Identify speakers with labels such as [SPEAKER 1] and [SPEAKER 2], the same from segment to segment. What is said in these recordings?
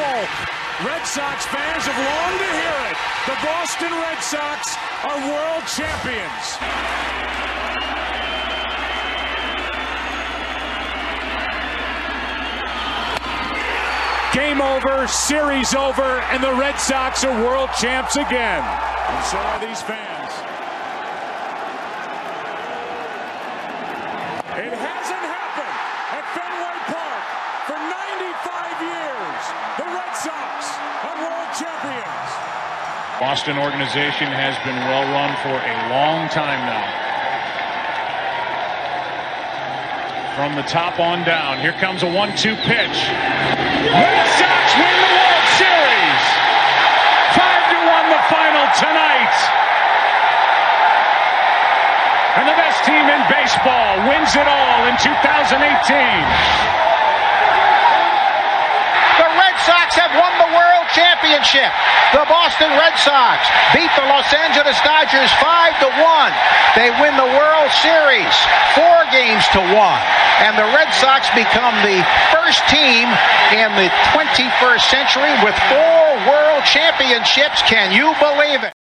[SPEAKER 1] folk. Red Sox fans have longed to hear it. The Boston Red Sox are world champions. Game over, series over, and the Red Sox are world champs again. And so are these fans.
[SPEAKER 2] Boston organization has been well run for a long time now. From the top on down, here comes a one-two pitch. Red Sox win the World Series. Five to one, the final tonight. And the best team in baseball wins it all in 2018.
[SPEAKER 3] The Red Sox have won the World Championship. The Boston Red Sox beat the Los Angeles Dodgers 5 to 1. They win the World Series 4 games to 1. And the Red Sox become the first team in the 21st century with four World Championships. Can you believe it?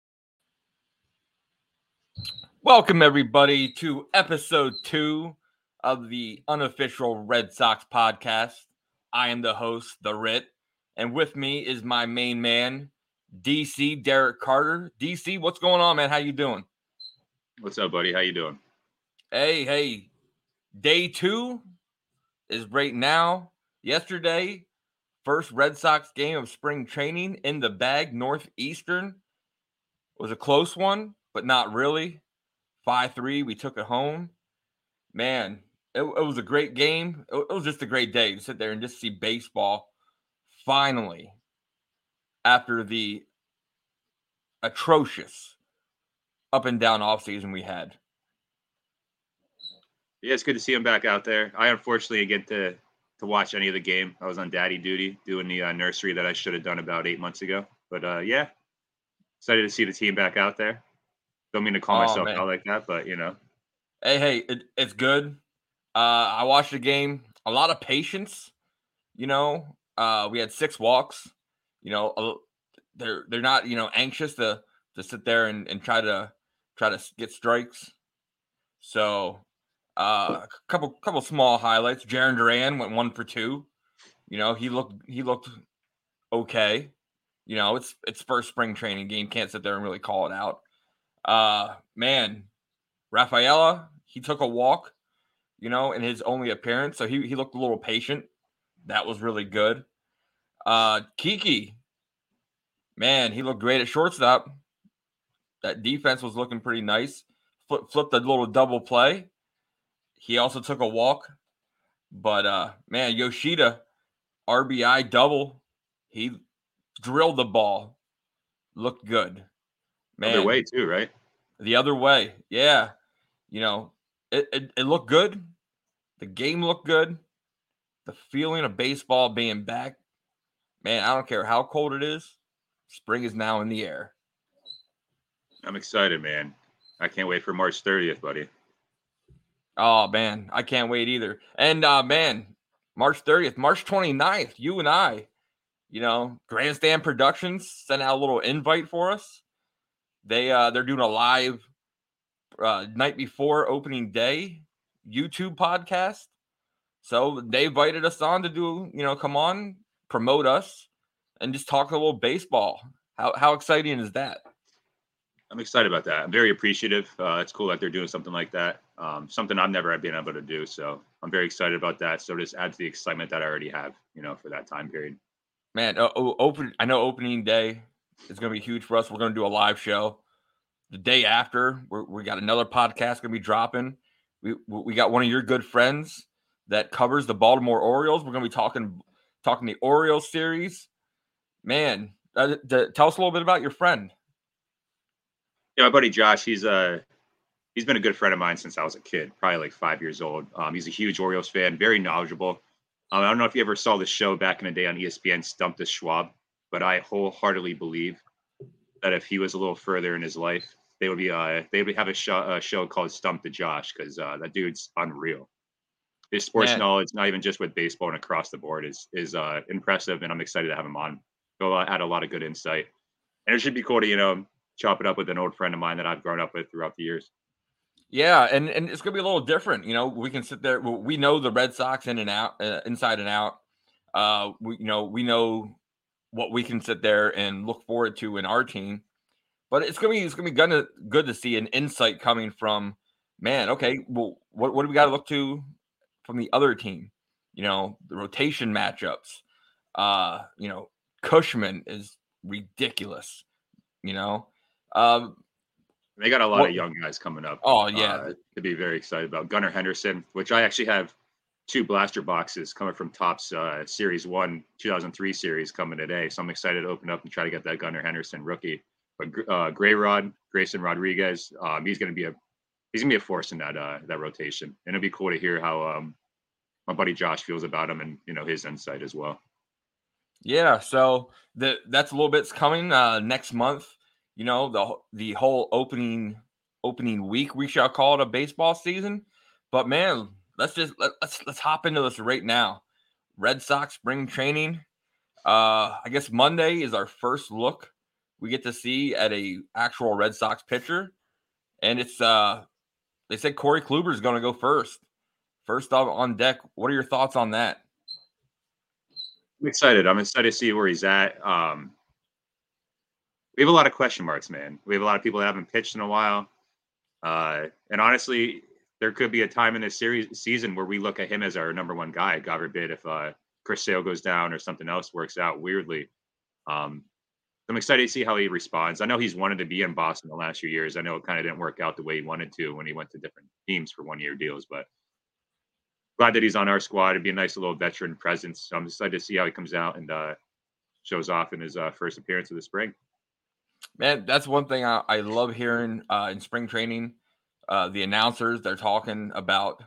[SPEAKER 4] Welcome, everybody, to episode two of the unofficial Red Sox podcast. I am the host, The Rit, and with me is my main man, DC Derek Carter. DC, what's going on, man? How you doing?
[SPEAKER 5] What's up, buddy? How you doing?
[SPEAKER 4] Hey, hey. Day two is right now. Yesterday, first Red Sox game of spring training in the bag, Northeastern. was a close one, but not really. 5 3, we took it home. Man, it, it was a great game. It, it was just a great day to sit there and just see baseball finally after the atrocious up and down off season we had.
[SPEAKER 5] Yeah, it's good to see him back out there. I unfortunately didn't get to to watch any of the game. I was on daddy duty doing the uh, nursery that I should have done about eight months ago. But uh, yeah, excited to see the team back out there. Don't mean to call
[SPEAKER 4] Oh,
[SPEAKER 5] myself
[SPEAKER 4] man.
[SPEAKER 5] out like that, but you know,
[SPEAKER 4] Hey, hey, it, it's good. Uh, I watched the game. A lot of patience. You know, uh, we had six walks. You know, a- they're they're not you know anxious to to sit there and, and try to try to get strikes. So, uh, a couple couple small highlights. Jarren Duran went one for two. You know, he looked he looked okay. You know, it's it's first spring training game. Can't sit there and really call it out. Uh, man, Rafaela, he took a walk, you know, in his only appearance. So he, he looked a little patient. That was really good. Uh Kiki, man, he looked great at shortstop. That defense was looking pretty nice. Flip, flipped a little double play. He also took a walk. But uh man, Yoshida, RBI double. He drilled the ball. Looked good. Man,
[SPEAKER 5] other way too, right?
[SPEAKER 4] the other way. Yeah. You know, it, it, it looked good. The game looked good. The feeling of baseball being back. Man, I don't care how cold it is. Spring is now in the air.
[SPEAKER 5] I'm excited, man. I can't wait for March 30th, buddy.
[SPEAKER 4] Oh man, I can't wait either. And uh man, March 30th, March 29th, you and I, you know, Grandstand Productions sent out a little invite for us. They uh they're doing a live uh night before opening day YouTube podcast. So they invited us on to do, you know, come on, promote us and just talk a little baseball. How how exciting is that?
[SPEAKER 5] I'm excited about that. I'm very appreciative. Uh, it's cool that they're doing something like that. Um, something I've never been able to do. So I'm very excited about that. So just adds to the excitement that I already have, you know, for that time period.
[SPEAKER 4] Man, open. I know opening day is going to be huge for us. We're going to do a live show the day after. We're, we got another podcast going to be dropping. We we got one of your good friends that covers the Baltimore Orioles. We're going to be talking talking the Orioles series. Man, uh, d- tell us a little bit about your friend.
[SPEAKER 5] Yeah, my buddy Josh, he's a he's been a good friend of mine since I was a kid, probably like five years old. Um, he's a huge Orioles fan, very knowledgeable. Um, I don't know if you ever saw the show back in the day on ESPN, Stump the Schwab, but I wholeheartedly believe that if he was a little further in his life, they would be uh they would have a show, a show called Stump the Josh because uh, that dude's unreal. His sports
[SPEAKER 4] Man.
[SPEAKER 5] knowledge, not even just with baseball and across the board, is is uh, impressive, and I'm excited to have him on. He'll uh, add a lot of good insight, and it should be cool to you know chop it up with an old friend of mine that I've grown up with throughout the years.
[SPEAKER 4] Yeah, and and it's gonna be a little different. You know, we can sit there. We know the Red Sox in and out, uh, inside and out. Uh, we you know we know what we can sit there and look forward to in our team. But it's gonna be it's gonna be gonna good to see an insight coming from man. Okay, well, what what do we got to look to from the other team? You know, the rotation matchups. Uh, you know, Cushman is ridiculous. You know, um,
[SPEAKER 5] They got a lot
[SPEAKER 4] What-
[SPEAKER 5] of young guys coming up.
[SPEAKER 4] Oh, yeah.
[SPEAKER 5] uh, to be very excited about Gunnar Henderson, which I actually have two blaster boxes coming from Topps uh, Series One 2003 series coming today. So I'm excited to open up and try to get that Gunnar Henderson rookie. But uh, Gray Rod, Grayson Rodriguez, um, he's going to be a he's going to be a force in that uh, that rotation, and it'll be cool to hear how um, my buddy Josh feels about him and you know his insight as well.
[SPEAKER 4] Yeah, so the that's a little bit's coming uh next month. You know, the the whole opening opening week we shall call it a baseball season. But man, let's just let, let's let's hop into this right now. Red Sox spring training. Uh I guess Monday is our first look we get to see at a actual Red Sox pitcher. And it's uh they said Corey Kluber is going to go first. First up on deck. What are your thoughts on that?
[SPEAKER 5] I'm excited. I'm excited to see where he's at. Um, we have a lot of question marks, man. We have a lot of people that haven't pitched in a while. Uh, and honestly, there could be a time in this series season where we look at him as our number one guy. God forbid if uh, Chris Sale goes down or something else works out weirdly. Um, I'm excited to see how he responds. I know he's wanted to be in Boston the last few years. I know it kind of didn't work out the way he wanted to when he went to different teams for one year deals, but glad that he's on our squad. It'd be a nice little veteran presence. So I'm excited to see how he comes out and uh, shows off in his uh, first appearance of the spring.
[SPEAKER 4] Man, that's one thing I, I love hearing uh, in spring training. Uh, the announcers they're talking about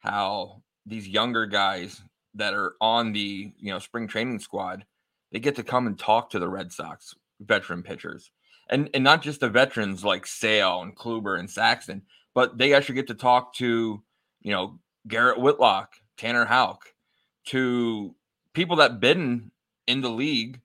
[SPEAKER 4] how these younger guys that are on the you know spring training squad they get to come and talk to the Red Sox veteran pitchers, and and not just the veterans like Sale and Kluber and Paxton, but they actually get to talk to you know Garrett Whitlock, Tanner Houck, to people that been in the league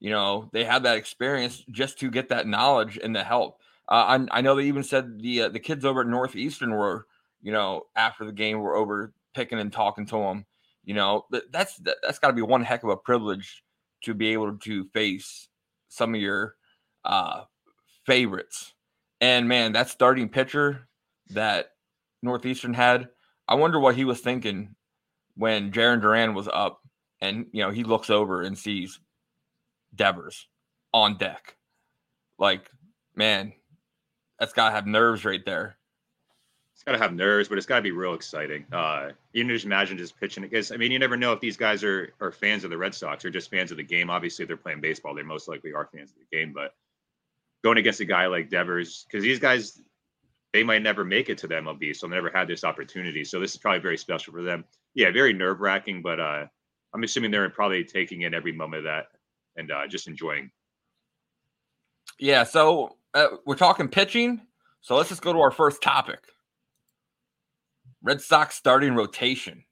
[SPEAKER 4] you know they have that experience just to get that knowledge and the help. Uh, I, I know they even said the uh, the kids over at northeastern were you know after the game were over picking and talking to them you know that, that's that, that's got to be one heck of a privilege to be able to face some of your uh favorites. And man that starting pitcher that northeastern had i wonder what he was thinking when jarren duran was up and you know he looks over and sees Devers on deck. Like, man, that's gotta have nerves right there.
[SPEAKER 5] It's got to have nerves, but it's got to be real exciting. Uh, you can just imagine just pitching it because I mean, you never know if these guys are are fans of the Red Sox or just fans of the game. Obviously, if they're playing baseball, they most likely are fans of the game. But going against a guy like Devers, because these guys, they might never make it to the MLB, so they never had this opportunity. So this is probably very special for them. Yeah, very nerve wracking, but uh, I'm assuming they're probably taking in every moment of that and uh, just enjoying.
[SPEAKER 4] Yeah, so uh, we're talking pitching. So let's just go to our first topic. Red Sox starting rotation.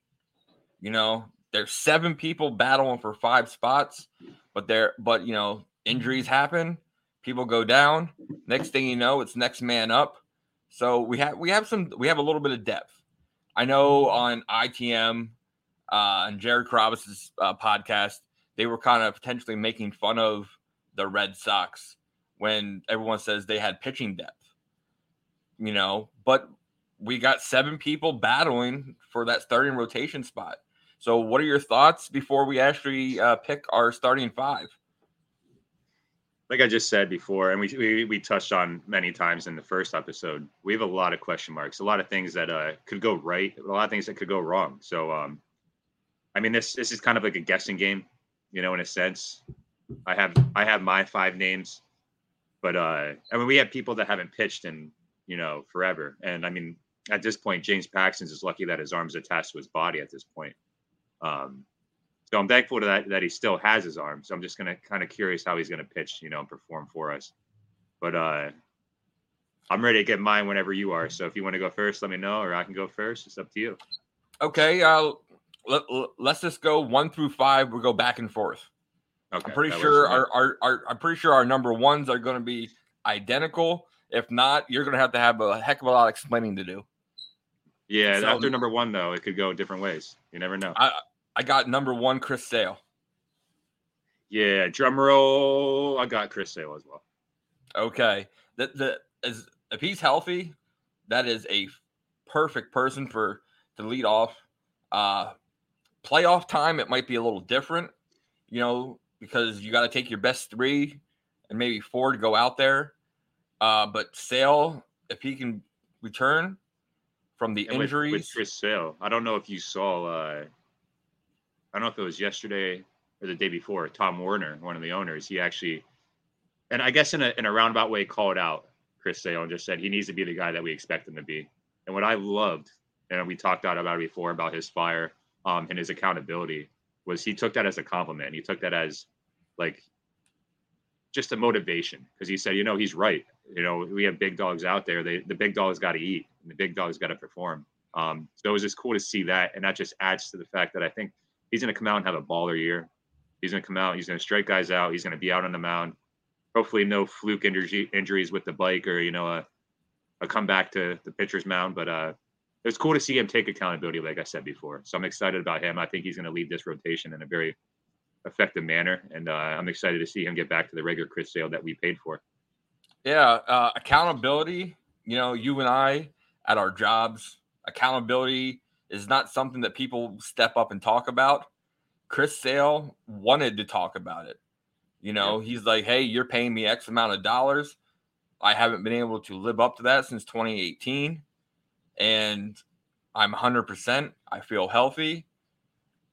[SPEAKER 4] You know, there's seven people battling for five spots, but there, but you know, injuries happen, people go down. Next thing you know, it's next man up. So we have we have some we have a little bit of depth. I know on ITM uh, and Jared Carrabis's uh, podcast, they were kind of potentially making fun of the Red Sox when everyone says they had pitching depth. You know, but we got seven people battling for that starting rotation spot. So, what are your thoughts before we actually uh, pick our starting five?
[SPEAKER 5] Like I just said before, and we, we we touched on many times in the first episode, we have a lot of question marks, a lot of things that uh, could go right, a lot of things that could go wrong. So, um, I mean, this this is kind of like a guessing game, you know, in a sense. I have I have my five names, but uh, I mean, we have people that haven't pitched in you know forever, and I mean, at this point, James Paxton's is lucky that his arm's attached to his body at this point. Um, so I'm thankful to that that he still has his arm. So I'm just gonna kind of curious how he's gonna pitch, you know, and perform for us. But uh I'm ready to get mine whenever you are. So if you want to go first, let me know, or I can go first. It's up to you.
[SPEAKER 4] Okay, uh, let, us just go one through five. We'll go back and forth. Okay, I'm pretty sure our, our, our I'm pretty sure our number ones are going to be identical. If not, you're going to have to have a heck of a lot of explaining to do.
[SPEAKER 5] Yeah, so, after number one though, it could go different ways. You never know.
[SPEAKER 4] I I got number one, Chris Sale.
[SPEAKER 5] Yeah, drum roll. I got Chris Sale as well.
[SPEAKER 4] Okay, that the as if he's healthy, that is a perfect person for to lead off. Uh, playoff time, it might be a little different, you know, because you got to take your best three and maybe four to go out there. Uh, but Sale, if he can return from the and injuries, with,
[SPEAKER 5] with Chris Sale, I don't know if you saw. Uh, I don't know if it was yesterday or the day before. Tom Werner, one of the owners, he actually, and I guess in a in a roundabout way, called out Chris Sale and just said he needs to be the guy that we expect him to be. And what I loved, and we talked about it before about his fire um, and his accountability, was he took that as a compliment. He took that as like just a motivation because he said, you know, he's right. You know, we have big dogs out there. They the big dogs got to eat, and the big dogs got to perform. Um, so it was just cool to see that, and that just adds to the fact that I think he's going to come out and have a baller year. He's going to come out. He's going to strike guys out. He's going to be out on the mound. Hopefully, no fluke injury, injuries with the bike or you know a, a comeback to the pitcher's mound. But uh, it's cool to see him take accountability, like I said before. So I'm excited about him. I think he's going to lead this rotation in a very effective manner, and uh, I'm excited to see him get back to the regular Chris Sale that we paid for.
[SPEAKER 4] Yeah, uh, accountability. You know, you and I at our jobs, accountability is not something that people step up and talk about. Chris Sale wanted to talk about it. You know, yeah. he's like, "Hey, you're paying me X amount of dollars. I haven't been able to live up to that since 2018, and I'm 100%. I feel healthy.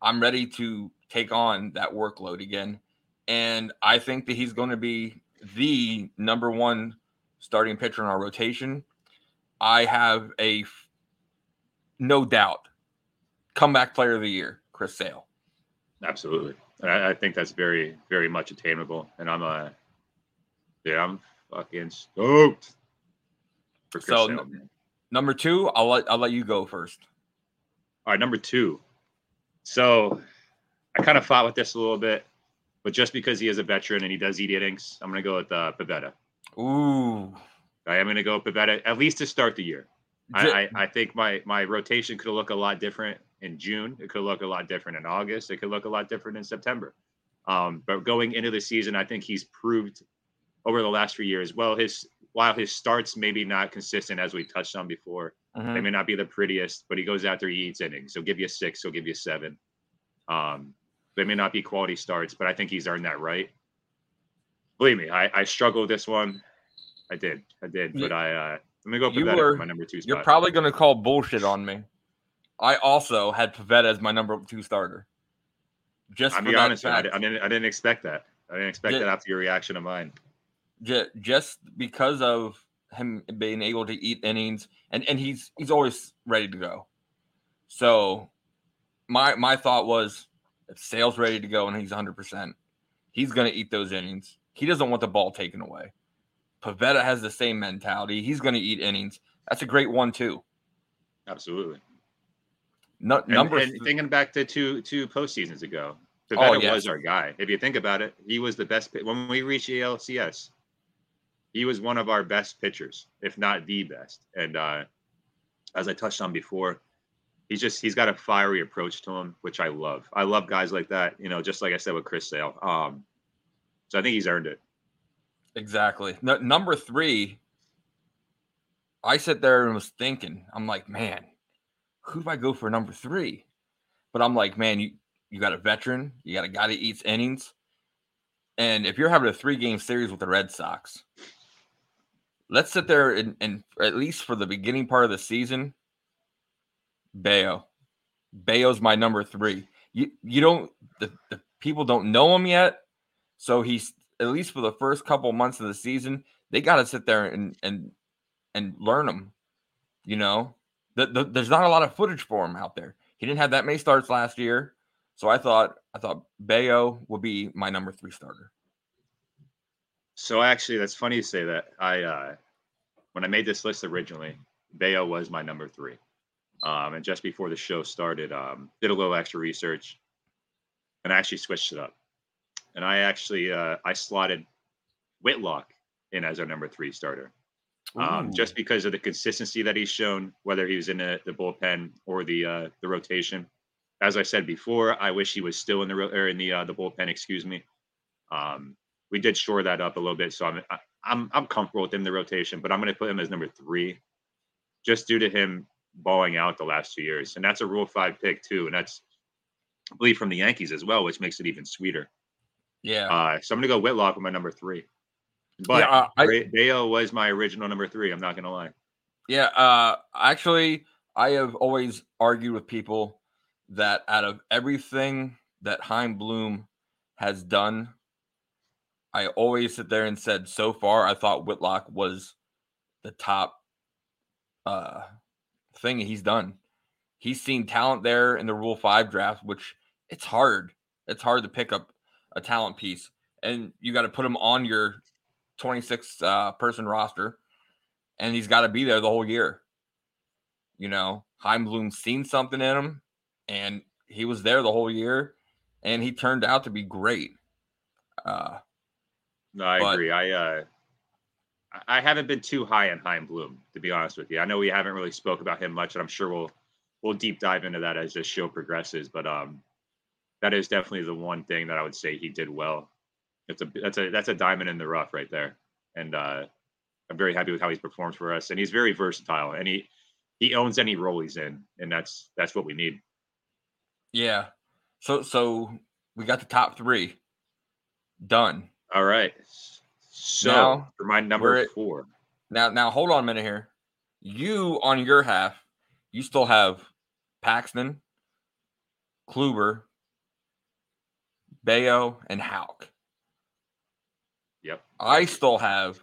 [SPEAKER 4] I'm ready to take on that workload again. And I think that he's going to be the number one starting pitcher in our rotation. I have a no doubt comeback player of the year, Chris Sale.
[SPEAKER 5] Absolutely. I, I think that's very, very much attainable. And I'm a, yeah, I'm fucking stoked.
[SPEAKER 4] for so, Sale, n- number two, I'll let I'll let you go first.
[SPEAKER 5] All right, number two. So I kind of fought with this a little bit, but just because he is a veteran and he does eat innings, I'm going to go with uh, Pivetta.
[SPEAKER 4] Ooh.
[SPEAKER 5] I am going to go with Pivetta at least to start the year. I, I, I, think my my rotation could look a lot different in June. It could look a lot different in August. It could look a lot different in September. Um, but going into the season, I think he's proved over the last few years. Well, his while his starts maybe not consistent as we touched on before, mm-hmm. they may not be the prettiest, but he goes out there, he eats innings. He'll give you a six, he'll give you a seven. Um, they may not be quality starts, but I think he's earned that right. Believe me, I, I struggled with this one. I did, I did, but I uh, let me go Pivetta were, for my number two spot.
[SPEAKER 4] You're probably going to call bullshit on me. I also had Pivetta as my number two starter.
[SPEAKER 5] Just I'm be honest, I, I, didn't, I didn't expect that. I didn't expect just, that after your reaction of mine.
[SPEAKER 4] Just because of him being able to eat innings, and and he's he's always ready to go. So, my my thought was if Sale's ready to go and he's 100%, he's going to eat those innings. He doesn't want the ball taken away. Pivetta has the same mentality. He's going to eat innings. That's a great one too.
[SPEAKER 5] Absolutely.
[SPEAKER 4] No,
[SPEAKER 5] number and th- thinking back to two two postseasons ago, Pivetta oh, yes. was our guy. If you think about it, he was the best when we reached ALCS. He was one of our best pitchers, if not the best. And uh, as I touched on before, he's just he's got a fiery approach to him, which I love. I love guys like that. You know, just like I said with Chris Sale. Um, so I think he's earned it.
[SPEAKER 4] Exactly. No, number three, I sit there and was thinking, I'm like, man, who do I go for number three? But I'm like, man, you you got a veteran, you got a guy that eats innings, and if you're having a three game series with the Red Sox, let's sit there and, and at least for the beginning part of the season, Bello. Bello's my number three. You you don't the, the people don't know him yet, so he's at least for the first couple months of the season, they got to sit there and and and learn him. You know, the, the, there's not a lot of footage for him out there. He didn't have that many starts last year, so I thought I thought Bello would be my number three starter.
[SPEAKER 5] So actually, that's funny you say that. I uh when I made this list originally, Bello was my number three. Um, and just before the show started, um, did a little extra research, and I actually switched it up. And I actually uh, I slotted Whitlock in as our number three starter, um, just because of the consistency that he's shown, whether he was in the, the bullpen or the uh, the rotation. As I said before, I wish he was still in the or in the uh, the bullpen. Excuse me. Um, we did shore that up a little bit, so I'm I'm I'm comfortable with him in the rotation, but I'm going to put him as number three, just due to him balling out the last two years, and that's a Rule Five pick too, and that's I believe from the Yankees as well, which makes it even sweeter.
[SPEAKER 4] Yeah.
[SPEAKER 5] Uh, so I'm going to go Whitlock with my number three. But
[SPEAKER 4] Yeah, uh,
[SPEAKER 5] Bello was my original number three. I'm not going to lie.
[SPEAKER 4] Yeah, uh actually I have always argued with people that out of everything that Chaim Bloom has done, I always sit there and said so far I thought Whitlock was the top uh thing he's done. He's seen talent there in the Rule 5 draft, which it's hard. It's hard to pick up a talent piece and you got to put him on your 26 uh, person roster and he's got to be there the whole year. You know, Chaim Bloom's seen something in him, and he was there the whole year, and he turned out to be great. Uh,
[SPEAKER 5] No, I
[SPEAKER 4] But-
[SPEAKER 5] agree. I uh, I- I haven't been too high on Chaim Bloom, to be honest with you. I know we haven't really spoke about him much, and I'm sure we'll we'll deep dive into that as this show progresses. But um, that is definitely the one thing that I would say he did well. It's a that's a that's a diamond in the rough right there, and uh, I'm very happy with how he's performed for us, and he's very versatile, and he he owns any role he's in, and that's that's what we need.
[SPEAKER 4] yeah. So so we got the top three done.
[SPEAKER 5] All right. So
[SPEAKER 4] Now,
[SPEAKER 5] for my number
[SPEAKER 4] at-
[SPEAKER 5] four,
[SPEAKER 4] Now now hold on a minute here. You on your half, you still have Paxton, Kluber, Bello, and Houck.
[SPEAKER 5] Yep.
[SPEAKER 4] I still have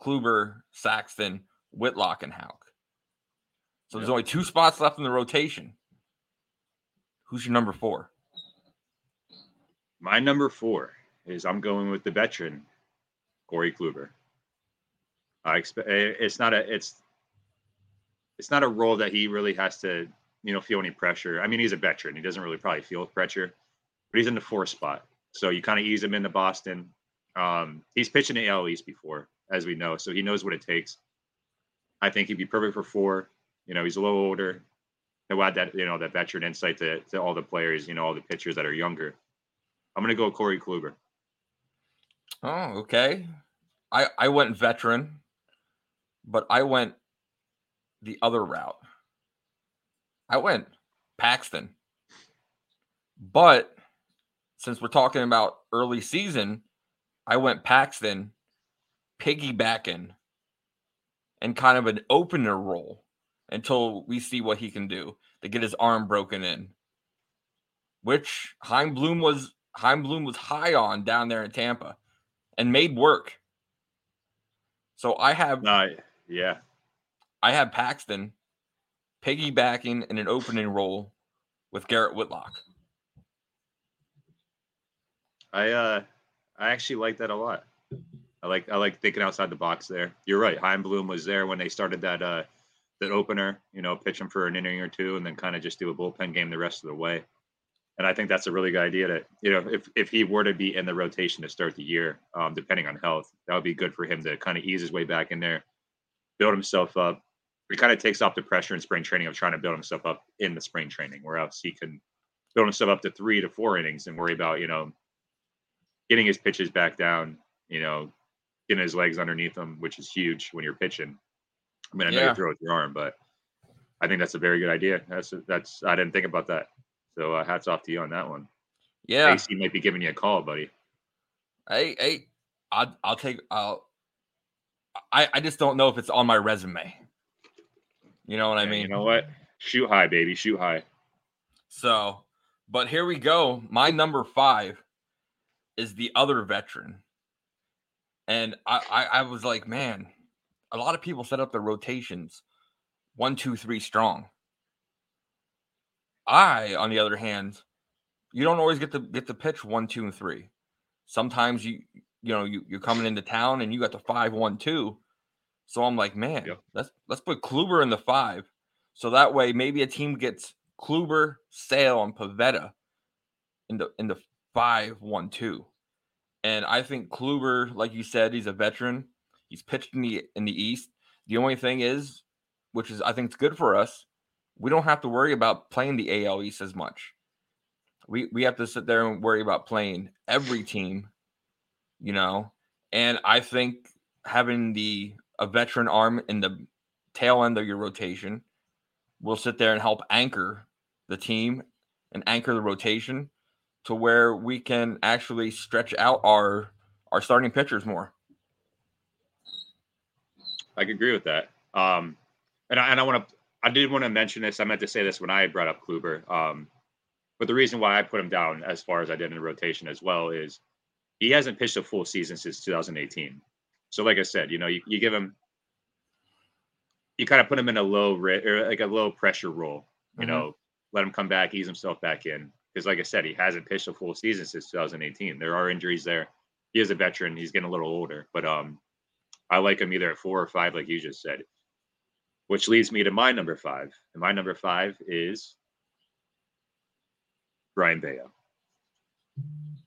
[SPEAKER 4] Kluber, Paxton, Whitlock, and Houck. So there's
[SPEAKER 5] Yep.
[SPEAKER 4] only two spots left in the rotation. Who's your number four?
[SPEAKER 5] My number four is I'm going with the veteran, Corey Kluber. I expect eh, it's not a it's it's not a role that he really has to you know feel any pressure. I mean, he's a veteran; he doesn't really probably feel pressure, but he's in the four spot, so you kind of ease him into Boston. Um, he's pitched in the AL East before, as we know, so he knows what it takes. I think he'd be perfect for four. You know, he's a little older. He'll add that you know that veteran insight to, to all the players, you know, all the pitchers that are younger. I'm gonna go Corey Kluber.
[SPEAKER 4] Oh, okay. I I went veteran, but I went the other route. I went Paxton. But since we're talking about early season, I went Paxton piggybacking and kind of an opener role until we see what he can do to get his arm broken in. Which Chaim Bloom was Chaim Bloom was high on down there in Tampa and made work. So I have
[SPEAKER 5] Uh, yeah,
[SPEAKER 4] I have Paxton piggybacking in an opening role with Garrett Whitlock.
[SPEAKER 5] I uh, I actually like that a lot. I like I like thinking outside the box there. You're right. Chaim Bloom was there when they started that uh that opener. You know, pitch him for an inning or two, and then kind of just do a bullpen game the rest of the way. And I think that's a really good idea. To you know, if if he were to be in the rotation to start the year, um, depending on health, that would be good for him to kind of ease his way back in there, build himself up. It kind of takes off the pressure in spring training of trying to build himself up in the spring training, where else he can build himself up to three to four innings and worry about you know getting his pitches back down, you know, getting his legs underneath him, which is huge when you're pitching. I mean, I know
[SPEAKER 4] Yeah.
[SPEAKER 5] you throw with your arm, but I think that's a very good idea. That's that's I didn't think about that. So uh, hats off to you on that one.
[SPEAKER 4] Yeah.
[SPEAKER 5] AC might be giving you a call, buddy.
[SPEAKER 4] Hey, hey, I'll I'll take I'll I, I just don't know if it's on my resume. You know what I mean?
[SPEAKER 5] you know what? Shoot high, baby. Shoot high.
[SPEAKER 4] So, but here we go. My number five is the other veteran. And I, I, I was like, man, a lot of people set up their rotations one, two, three strong. I, on the other hand, you don't always get to get to pitch one, two, and three. Sometimes you you know you you're coming into town and you got the five, one, two. So I'm like, man,
[SPEAKER 5] Yep.
[SPEAKER 4] let's let's put Kluber in the five. So that way, maybe a team gets Kluber, Sale, and Pivetta in the in the five one two. And I think Kluber, like you said, he's a veteran. He's pitched in the in the East. The only thing is, which is I think it's good for us, we don't have to worry about playing the AL East as much. We we have to sit there and worry about playing every team, you know. And I think having the a veteran arm in the tail end of your rotation will sit there and help anchor the team and anchor the rotation to where we can actually stretch out our our starting pitchers more.
[SPEAKER 5] I agree with that. Um, and I, and I want to, I did want to mention this. I meant to say this when I brought up Kluber. Um, but the reason why I put him down as far as I did in the rotation as well is he hasn't pitched a full season since 2018. So, like I said, you know, you, you give him, you kind of put him in a low or like a low pressure role. You mm-hmm. know, let him come back, ease himself back in. Because, like I said, he hasn't pitched a full season since 2018. There are injuries there. He is a veteran. He's getting a little older, but um, I like him either at four or five, like you just said. Which leads me to my number five, and my number five is Brayan Bello.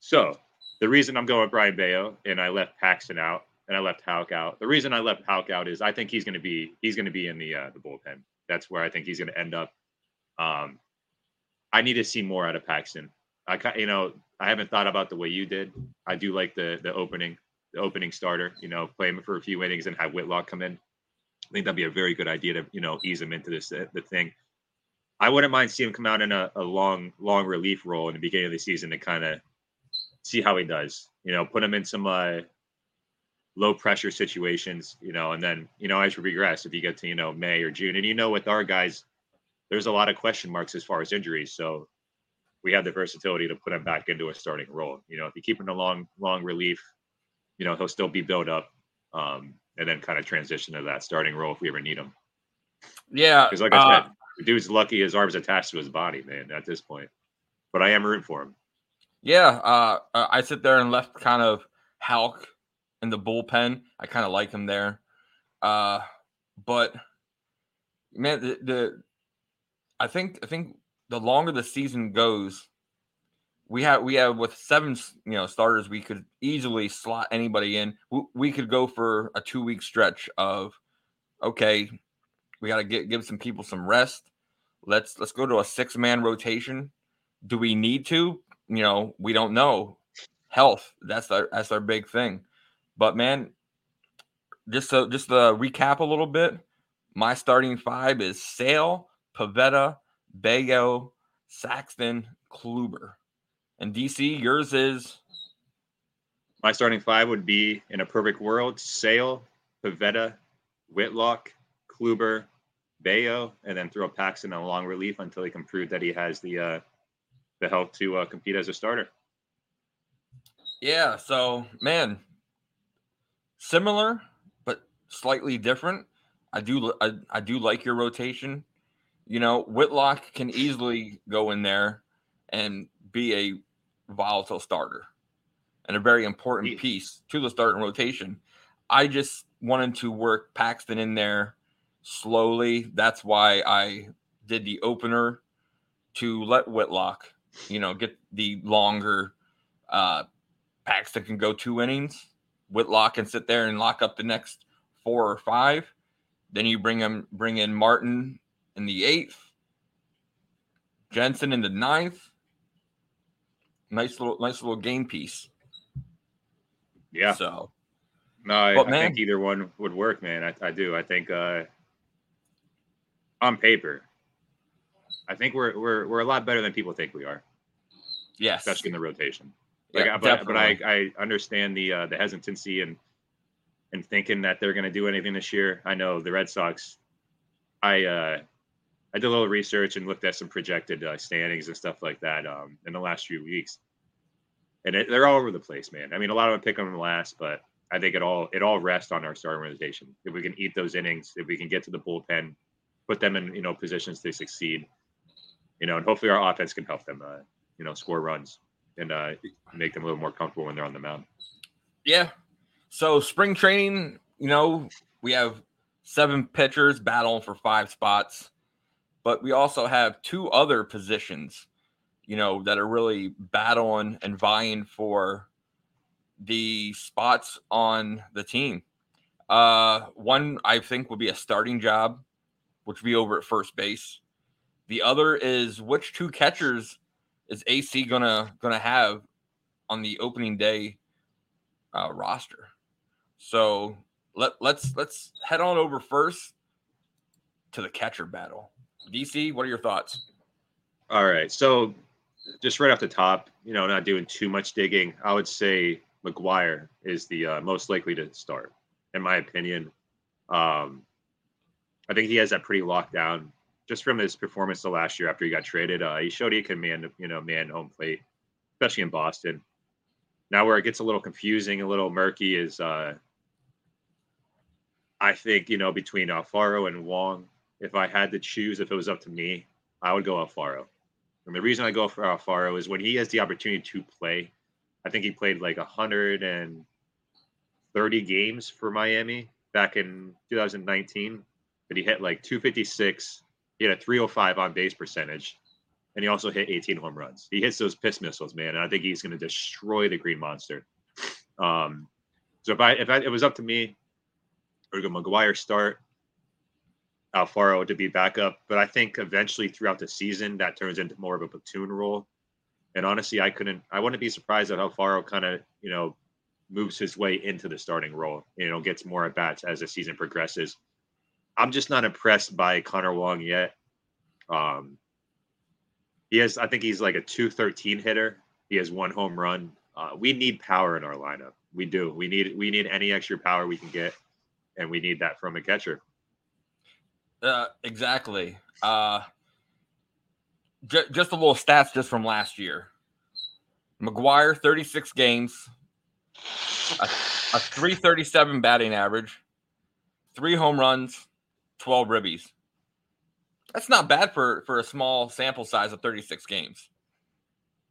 [SPEAKER 5] So the reason I'm going with Brayan Bello and I left Paxton out and I left Houck out. The reason I left Houck out is I think he's going to be he's going to be in the uh, the bullpen. That's where I think he's going to end up. Um, I need to see more out of Paxton. I you know I haven't thought about the way you did. I do like the the opening the opening starter. You know, play him for a few innings and have Whitlock come in. I think that'd be a very good idea to you know ease him into this the thing. I wouldn't mind seeing him come out in a, a long long relief role in the beginning of the season to kind of see how he does. You know, put him in some uh, low pressure situations. You know, and then you know as we regress, if you get to you know May or June, and you know with our guys, there's a lot of question marks as far as injuries. So we have the versatility to put him back into a starting role. You know, if you keep him in a long long relief, you know he'll still be built up, um, and then kind of transition to that starting role if we ever need him.
[SPEAKER 4] Yeah,
[SPEAKER 5] because like I uh, said, the dude's lucky his arms attached to his body, man. At this point, but I am rooting for him.
[SPEAKER 4] Yeah, uh, I sit there and left kind of Houck in the bullpen. I kind of like him there, uh, but man, the, the I think I think the longer the season goes, we have we have with seven you know starters, we could easily slot anybody in. We, we could go for a two week stretch of okay, we got to get give some people some rest. Let's let's go to a six man rotation. Do we need to? You know, we don't know. Health that's our that's our big thing. But man, just to just to recap a little bit, my starting five is Sale, Pivetta, Bello, Paxton, Kluber. And DC, yours is
[SPEAKER 5] my starting five would be in a perfect world: Sale, Pivetta, Whitlock, Kluber, Bello, and then throw Paxton a long relief until he can prove that he has the uh, the health to uh, compete as a starter.
[SPEAKER 4] Yeah. So, man, similar but slightly different. I do I, I do like your rotation. You know, Whitlock can easily go in there and be a volatile starter and a very important piece to the starting rotation. I just wanted to work Paxton in there slowly. That's why I did the opener to let Whitlock, you know, get the longer uh Paxton can go two innings Whitlock can sit there and lock up the next four or five. Then you bring him, bring in Martin in the eighth, Jansen in the ninth. Nice little, nice little game piece.
[SPEAKER 5] Yeah.
[SPEAKER 4] So,
[SPEAKER 5] no, I, I think either one would work, man. I, I do. I think uh, on paper, I think we're we're we're a lot better than people think we are.
[SPEAKER 4] Yes,
[SPEAKER 5] especially in the rotation. Like, yeah, but, but I, I understand the uh, the hesitancy and and thinking that they're going to do anything this year. I know the Red Sox. I uh, I did a little research and looked at some projected uh, standings and stuff like that um, in the last few weeks, and it, they're all over the place, man. I mean, a lot of them pick them last, but I think it all it all rests on our starting rotation. If we can eat those innings, if we can get to the bullpen, put them in you know positions to succeed, you know, and hopefully our offense can help them, uh, you know, score runs and uh, make them a little more comfortable when they're on the mound.
[SPEAKER 4] Yeah. So spring training, you know, we have seven pitchers battling for five spots. But we also have two other positions, you know, that are really battling and vying for the spots on the team. Uh, one I think would be a starting job, which would be over at first base. The other is which two catchers is AC gonna gonna have on the opening day uh, roster. So let let's let's head on over first to the catcher battle. DC, what are your thoughts?
[SPEAKER 5] All right. So just right off the top, you know, not doing too much digging, I would say McGuire is the uh, most likely to start, in my opinion. Um, I think he has that pretty locked down just from his performance the last year after he got traded. Uh, he showed he can man, you know, man home plate, especially in Boston. Now, where it gets a little confusing, a little murky, is uh, I think you know between Alfaro and Wong. If I had to choose, if it was up to me, I would go Alfaro. And the reason I go for Alfaro is when he has the opportunity to play. I think he played like 130 games for Miami back in 2019, but he hit like 256. He had a 305 on base percentage, and he also hit 18 home runs. He hits those piss missiles, man, and I think he's going to destroy the Green Monster. Um, so if I if I, it was up to me, I would go McGuire start, Alfaro to be backup. But I think eventually throughout the season that turns into more of a platoon role. And honestly, I couldn't. I wouldn't be surprised if Alfaro kind of you know moves his way into the starting role. You know, gets more at bats as the season progresses. I'm just not impressed by Connor Wong yet. Um, he has, I think he's like a 213 hitter. He has one home run. Uh, we need power in our lineup. We do. We need we need any extra power we can get, and we need that from a catcher.
[SPEAKER 4] Uh, exactly. Uh, j- just a little stats just from last year. McGuire, 36 games, a, a 337 batting average, three home runs, 12 ribbies. That's not bad for, for a small sample size of 36 games.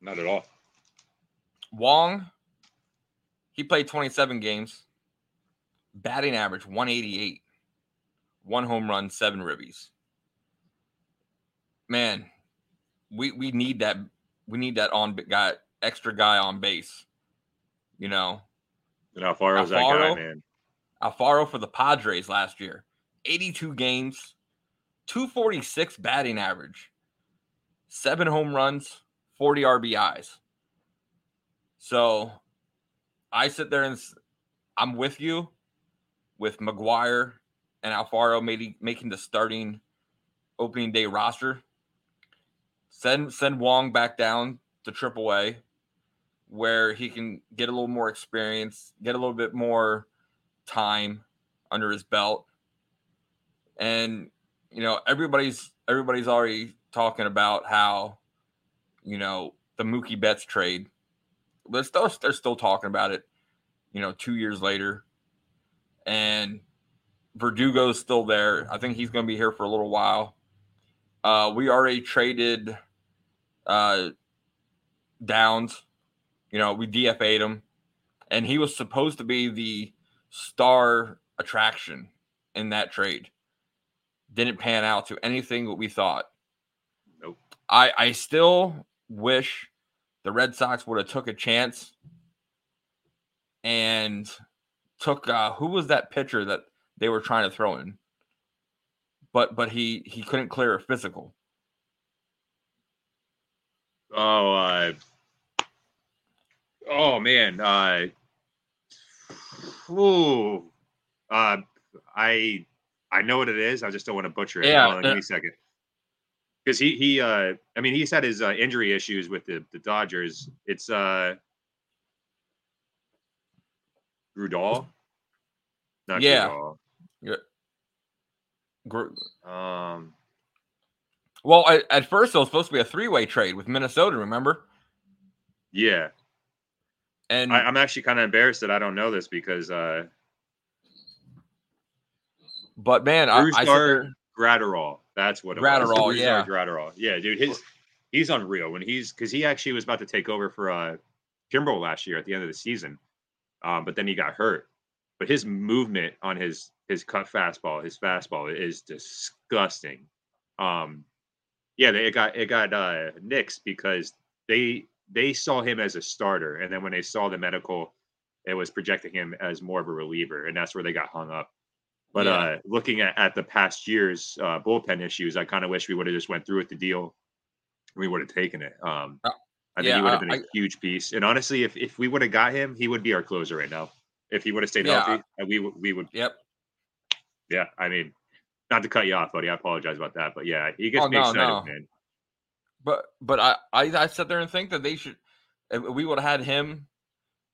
[SPEAKER 5] Not at all.
[SPEAKER 4] Wong, he played 27 games, batting average 188 one home run, seven ribbies. Man, we we need that. We need that on guy, extra guy on base. You know,
[SPEAKER 5] and Alfaro is that guy, man.
[SPEAKER 4] Alfaro for the Padres last year, 82 games, 246 batting average, seven home runs, 40 RBIs. So I sit there and I'm with you with McGuire and Alfaro maybe making the starting opening day roster. Send send Wong back down to AAA, where he can get a little more experience, get a little bit more time under his belt, and you know everybody's everybody's already talking about how you know the Mookie Betts trade. They're still they're still talking about it, you know, two years later, and Verdugo's still there. I think he's going to be here for a little while. Uh, we already traded uh, Downs. You know, we DFA'd him, and he was supposed to be the star attraction in that trade. Didn't pan out to anything that we thought.
[SPEAKER 5] Nope.
[SPEAKER 4] I I still wish the Red Sox would have took a chance and took uh, who was that pitcher that they were trying to throw in. But but he he couldn't clear a physical.
[SPEAKER 5] Oh, uh, oh man, uh, ooh, uh, I I know what it is. I just don't want to butcher it.
[SPEAKER 4] Yeah,
[SPEAKER 5] Hold on, give me a second. Because he he uh, I mean he's had his uh, injury issues with the the Dodgers. It's uh, Grudal.
[SPEAKER 4] Not yeah. Grudal. Yeah.
[SPEAKER 5] Um.
[SPEAKER 4] Well, I, at first it was supposed to be a three-way trade with Minnesota. Remember?
[SPEAKER 5] Yeah.
[SPEAKER 4] And
[SPEAKER 5] I, am actually kind of embarrassed that I don't know this because. uh
[SPEAKER 4] But man, Bruce I, I
[SPEAKER 5] there, Graterol. That's what it
[SPEAKER 4] Graterol,
[SPEAKER 5] was.
[SPEAKER 4] yeah.
[SPEAKER 5] Graterol. Yeah, dude. His he's unreal when he's because he actually was about to take over for uh Kimbrel last year at the end of the season, um, but then he got hurt. But his movement on his his cut fastball, his fastball is disgusting. Um, Yeah, they, it got it got uh, nixed because they they saw him as a starter, and then when they saw the medical, it was projecting him as more of a reliever, and that's where they got hung up. But
[SPEAKER 4] Yeah.
[SPEAKER 5] uh, looking at, at the past year's uh, bullpen issues, I kind of wish we would have just went through with the deal. We would have taken it. Um,
[SPEAKER 4] Uh,
[SPEAKER 5] I think
[SPEAKER 4] yeah,
[SPEAKER 5] he would have
[SPEAKER 4] I-
[SPEAKER 5] been a huge piece. And honestly, if, if we would have got him, he would be our closer right now. If he would have stayed
[SPEAKER 4] Yeah,
[SPEAKER 5] healthy, uh, we would we would.
[SPEAKER 4] Yep.
[SPEAKER 5] Yeah, I mean, not to cut you off, buddy. I apologize about that, but yeah, he gets
[SPEAKER 4] Oh,
[SPEAKER 5] me
[SPEAKER 4] no,
[SPEAKER 5] excited,
[SPEAKER 4] no.
[SPEAKER 5] man.
[SPEAKER 4] But but I, I I sit there and think that they should. If we would have had him,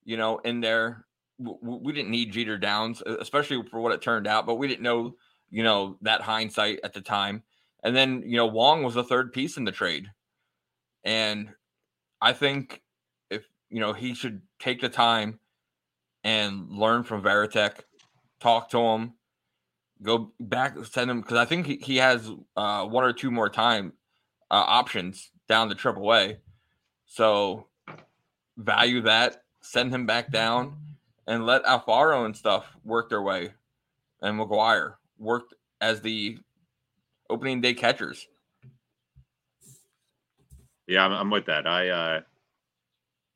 [SPEAKER 4] you know, in there. We didn't need Jeter Downs, especially for what it turned out. But we didn't know, you know, that hindsight at the time. And then you know, Wong was the third piece in the trade, and I think if you know he should take the time and learn from Varitek, talk to him, go back, send him because I think he, he has uh, one or two more time uh, options down to Triple A. So value that, send him back down, and let Alfaro and stuff work their way, and McGuire worked as the opening day catchers.
[SPEAKER 5] Yeah, I'm, I'm with that. I uh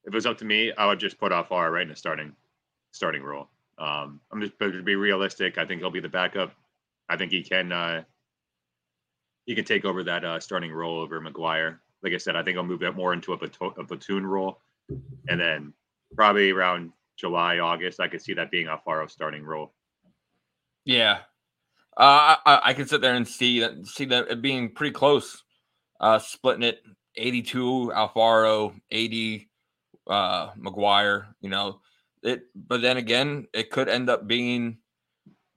[SPEAKER 5] if it was up to me, I would just put R right in the starting starting role. Um I'm just but to be realistic, I think he'll be the backup. I think he can uh he can take over that uh starting role over McGuire. Like I said, I think I'll move it more into a, a platoon role. And then probably around July, August, I could see that being Alfaro starting role.
[SPEAKER 4] Yeah, uh, I, I can sit there and see that see that it being pretty close, uh, splitting it 82 Alfaro, 80 uh, McGuire. You know it, but then again, it could end up being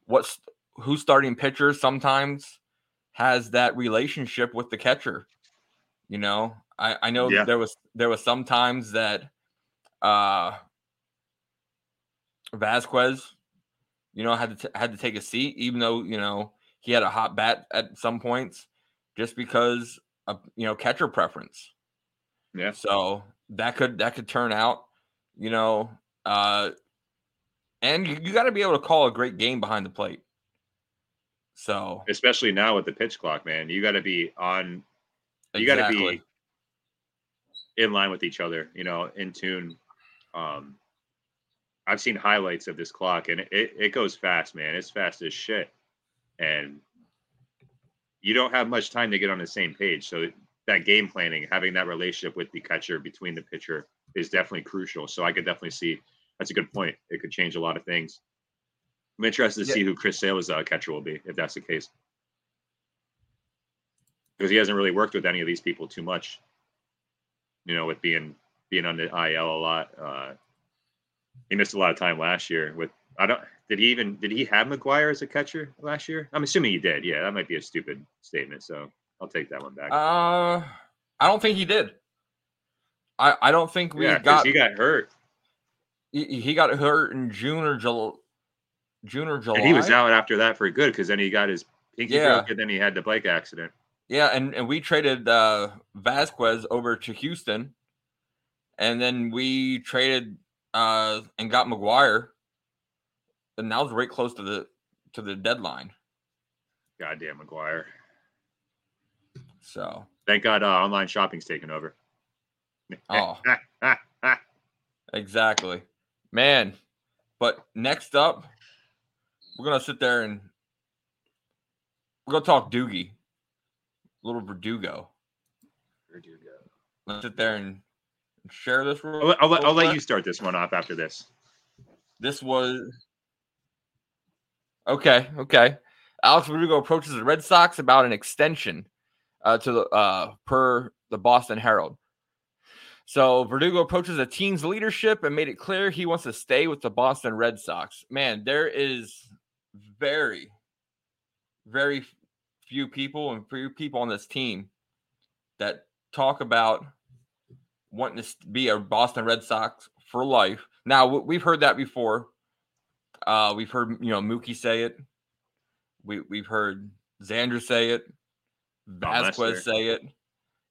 [SPEAKER 4] what's who's starting pitcher sometimes has that relationship with the catcher. You know, I I know
[SPEAKER 5] Yeah.
[SPEAKER 4] there was there was some times that uh Vazquez you know, had to t- had to take a seat, even though you know he had a hot bat at some points, just because of you know catcher preference.
[SPEAKER 5] Yeah.
[SPEAKER 4] So that could that could turn out, you know, uh, and you, you got to be able to call a great game behind the plate. So
[SPEAKER 5] Especially now with the pitch clock, man. You gotta be on you got to be in line with each other, you know, in tune. Um, I've seen highlights of this clock, and it, it goes fast, man. It's fast as shit, and you don't have much time to get on the same page. So that game planning, having that relationship with the catcher between the pitcher, is definitely crucial. So I could definitely see that's a good point. It could change a lot of things. I'm interested to
[SPEAKER 4] Yeah.
[SPEAKER 5] see who Chris Sale's uh, catcher will be if that's the case because he hasn't really worked with any of these people too much. You know, with being being on the IL a lot, uh, he missed a lot of time last year. With I don't did he even did he have McGuire as a catcher last year? I'm assuming he did. Yeah, that might be a stupid statement, so I'll take that one back.
[SPEAKER 4] Uh, I don't think he did. I I don't think we
[SPEAKER 5] yeah,
[SPEAKER 4] got
[SPEAKER 5] he got hurt
[SPEAKER 4] he, got hurt in June or July. June or July.
[SPEAKER 5] and he was out after that for good because then he got his pinky
[SPEAKER 4] Yeah.
[SPEAKER 5] broke and then he had the bike accident.
[SPEAKER 4] Yeah, and, and we traded uh, Vazquez over to Houston, and then we traded uh, and got McGuire, and that was right close to the to the deadline.
[SPEAKER 5] Goddamn McGuire.
[SPEAKER 4] So
[SPEAKER 5] Thank God uh, online shopping's taken over.
[SPEAKER 4] Oh. exactly, man. But next up, we're gonna sit there and we're gonna talk Doogie, little Verdugo.
[SPEAKER 5] Where'd you go?
[SPEAKER 4] Let's sit there and share this. real-
[SPEAKER 5] I'll, let- I'll, let-
[SPEAKER 4] real
[SPEAKER 5] I'll let you start this one off after this.
[SPEAKER 4] This was okay. Okay. Alex Verdugo approaches the Red Sox about an extension uh, to the uh, per the Boston Herald. So Verdugo approaches the team's leadership and made it clear he wants to stay with the Boston Red Sox. Man, there is very, very few people and few people on this team that talk about wanting to be a Boston Red Sox for life. Now we've heard that before. Uh, we've heard you know Mookie say it. We we've heard Xander say it.
[SPEAKER 5] Vazquez
[SPEAKER 4] say it.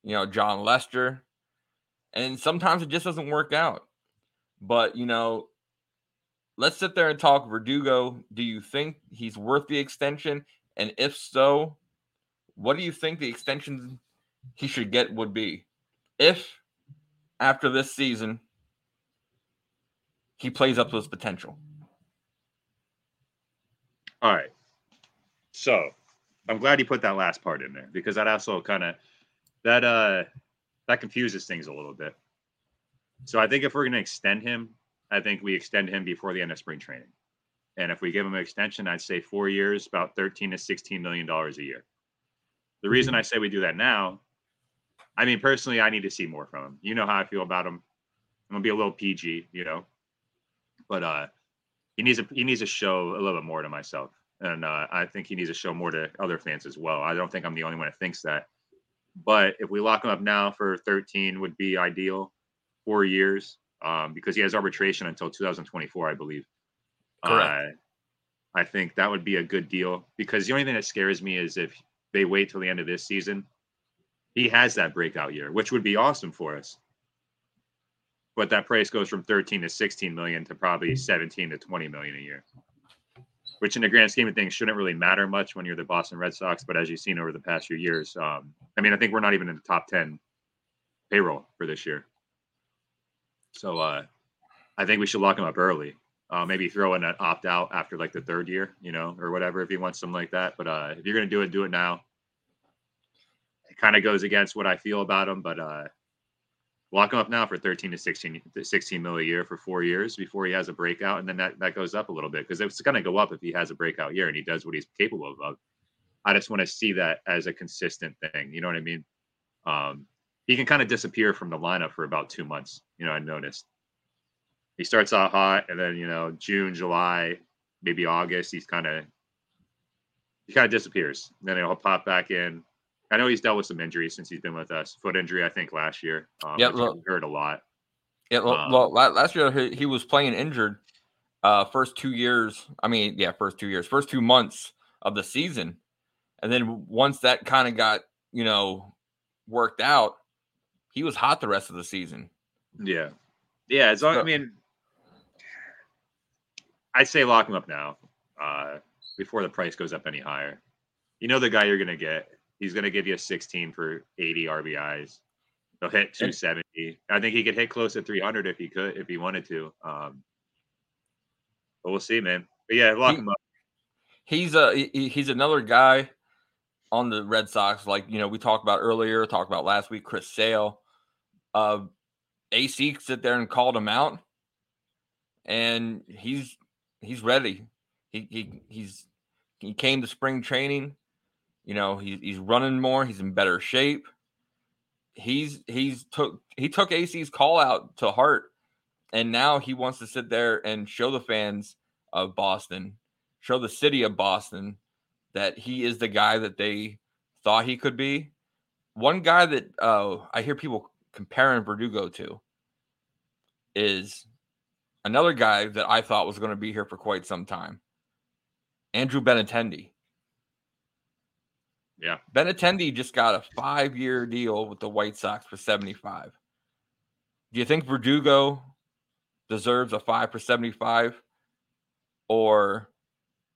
[SPEAKER 4] You know Jon Lester, and sometimes it just doesn't work out. But you know, let's sit there and talk Verdugo. Do you think he's worth the extension? And if so, what do you think the extension he should get would be if after this season he plays up to his potential.
[SPEAKER 5] All right. So I'm glad you put that last part in there because that also kind of that uh that confuses things a little bit. So I think if we're going to extend him, I think we extend him before the end of spring training. And if we give him an extension, I'd say four years, about 13 to 16 million dollars a year. The reason I say we do that now, I mean, personally, I need to see more from him. You know how I feel about him. I'm gonna be a little PG, you know, but uh, he needs a he needs to show a little bit more to myself, and uh, I think he needs to show more to other fans as well. I don't think I'm the only one that thinks that. But if we lock him up now for 13, would be ideal, four years, um, because he has arbitration until 2024, I believe.
[SPEAKER 4] Correct.
[SPEAKER 5] Uh, I think that would be a good deal because the only thing that scares me is if they wait till the end of this season, he has that breakout year, which would be awesome for us. But that price goes from 13 to 16 million to probably 17 to 20 million a year, which in the grand scheme of things shouldn't really matter much when you're the Boston Red Sox. But as you've seen over the past few years, um, I mean, I think we're not even in the top 10 payroll for this year. So uh, I think we should lock him up early. Uh, maybe throw in an opt out after like the third year, you know, or whatever if he wants something like that. But uh, if you're gonna do it, do it now. It kind of goes against what I feel about him, but uh, lock him up now for 13 to 16, 16 mil a year for four years before he has a breakout, and then that that goes up a little bit because it's gonna go up if he has a breakout year and he does what he's capable of. I just want to see that as a consistent thing. You know what I mean? Um, he can kind of disappear from the lineup for about two months. You know, I noticed he starts out hot, and then you know June, July, maybe August, he's kind of he kind of disappears. And then he'll pop back in. I know he's dealt with some injuries since he's been with us. Foot injury, I think, last year. Um,
[SPEAKER 4] Yeah, look-
[SPEAKER 5] hurt a lot.
[SPEAKER 4] Yeah, well,
[SPEAKER 5] Um,
[SPEAKER 4] well last year he, he was playing injured. Uh, first two years, I mean, yeah, first two years, first two months of the season, and then once that kind of got you know worked out, he was hot the rest of the season.
[SPEAKER 5] Yeah, yeah. As long, I mean, I'd say lock him up now, uh, before the price goes up any higher. You know the guy you're gonna get. He's gonna give you a 16 for 80 RBIs. He'll hit 270. I think he could hit close to 300 if he could, if he wanted to. Um, but we'll see, man. But yeah, lock
[SPEAKER 4] He-
[SPEAKER 5] him up.
[SPEAKER 4] He's a he's another guy on the Red Sox, like you know we talked about earlier, talked about last week, Chris Sale. Uh, AC sit there and called him out, and he's he's ready. He he he's he came to spring training. You know he, he's running more. He's in better shape. He's he's took he took AC's call out to heart, and now he wants to sit there and show the fans of Boston, show the city of Boston that he is the guy that they thought he could be. One guy that uh, I hear people comparing Verdugo to is another guy that I thought was going to be here for quite some time. Andrew Benintendi.
[SPEAKER 5] Yeah.
[SPEAKER 4] Benintendi just got a five-year deal with the White Sox for 75. Do you think Verdugo deserves a five for 75? Or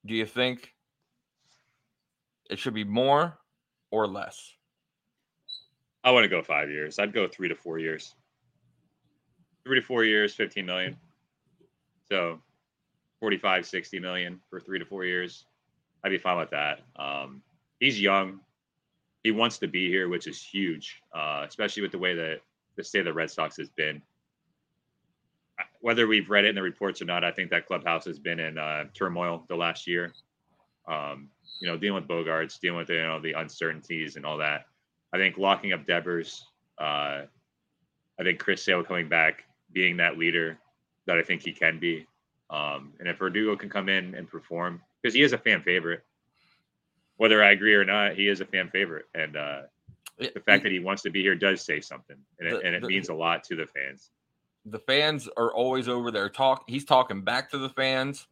[SPEAKER 4] do you think it should be more or less?
[SPEAKER 5] I want to go five years. I'd go three to four years. Three to four years, 15 million. So 45, 60 million for three to four years. I'd be fine with that. Um, he's young. He wants to be here, which is huge, uh, especially with the way that the state of the Red Sox has been. Whether we've read it in the reports or not, I think that clubhouse has been in uh, turmoil the last year. Um, you know, dealing with Bogaerts, dealing with you know the uncertainties and all that. I think locking up Devers, uh, I think Chris Sale coming back, being that leader that I think he can be. Um, and if Verdugo can come in and perform, because he is a fan favorite, whether I agree or not, he is a fan favorite. And uh, the fact that he wants to be here does say something, and it,
[SPEAKER 4] The-
[SPEAKER 5] and it
[SPEAKER 4] the-
[SPEAKER 5] means a lot to the fans.
[SPEAKER 4] the fans are always over there talk he's talking back to the fans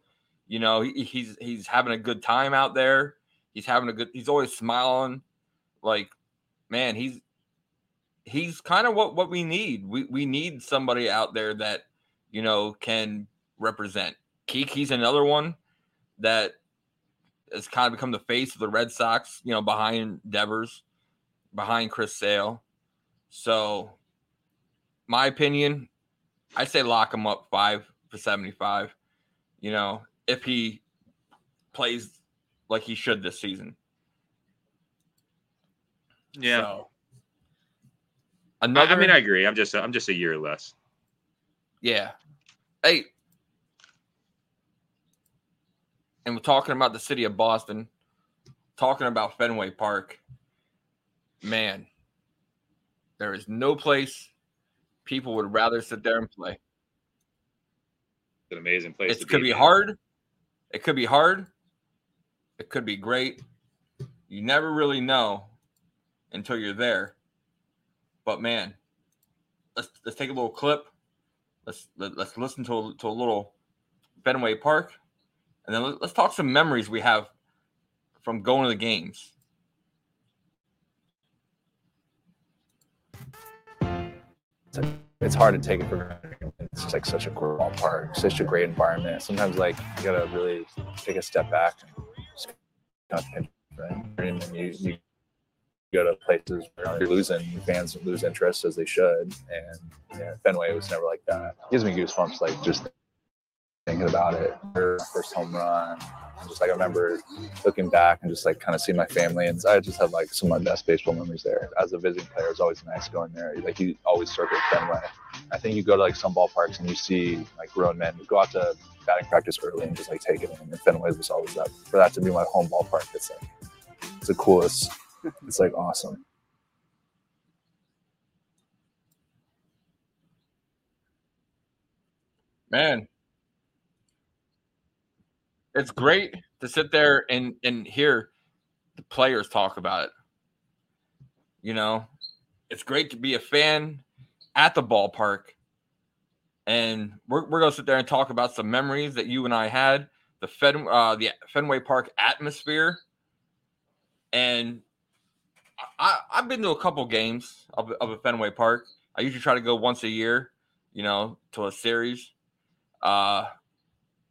[SPEAKER 4] you know he, he's he's having a good time out there he's having a good he's always smiling like man he's he's kind of what what we need we we need somebody out there that you know can represent Keek he's another one that has kind of become the face of the Red Sox you know behind Devers behind Chris Sale. So, my opinion, I say lock him up five for 75. You know, if he plays like he should this season.
[SPEAKER 5] Yeah.
[SPEAKER 4] So, another,
[SPEAKER 5] I mean, I agree. I'm just I'm just a year less.
[SPEAKER 4] yeah. Hey, and we're talking about the city of Boston, talking about Fenway Park. Man, there is no place people would rather sit there and play.
[SPEAKER 5] It's an amazing place.
[SPEAKER 4] It could be
[SPEAKER 5] man.
[SPEAKER 4] hard. It could be hard. It could be great. You never really know until you're there. But man, let's let's take a little clip. Let's let, let's listen to a, to a little Fenway Park, and then let, let's talk some memories we have from going to the games.
[SPEAKER 6] it's hard to take it for granted. It's just like such a cool ballpark, such a great environment. Sometimes like you gotta really take a step back and just? And you, you go to places where you're losing, fans lose interest as they should. And yeah, Fenway was never like that. It gives me goosebumps like just thinking about it. Our First home run. And just like I remember looking back and just like kind of seeing my family and I just have like some of my best baseball memories there. As a visiting player, it's always nice going there. Like you always circle Fenway. I think you go to like some ballparks and you see like grown men go out to batting practice early and just like take it in. And Fenway was always that for that to be my home ballpark. It's like it's the coolest. It's like awesome.
[SPEAKER 4] Man, it's great to sit there and and hear the players talk about it. You know, it's great to be a fan at the ballpark, and we're we're gonna sit there and talk about some memories that you and I had, the Fen uh, the Fenway Park atmosphere, and I I've been to a couple games of, of a Fenway Park. I usually try to go once a year, you know, to a series. Uh,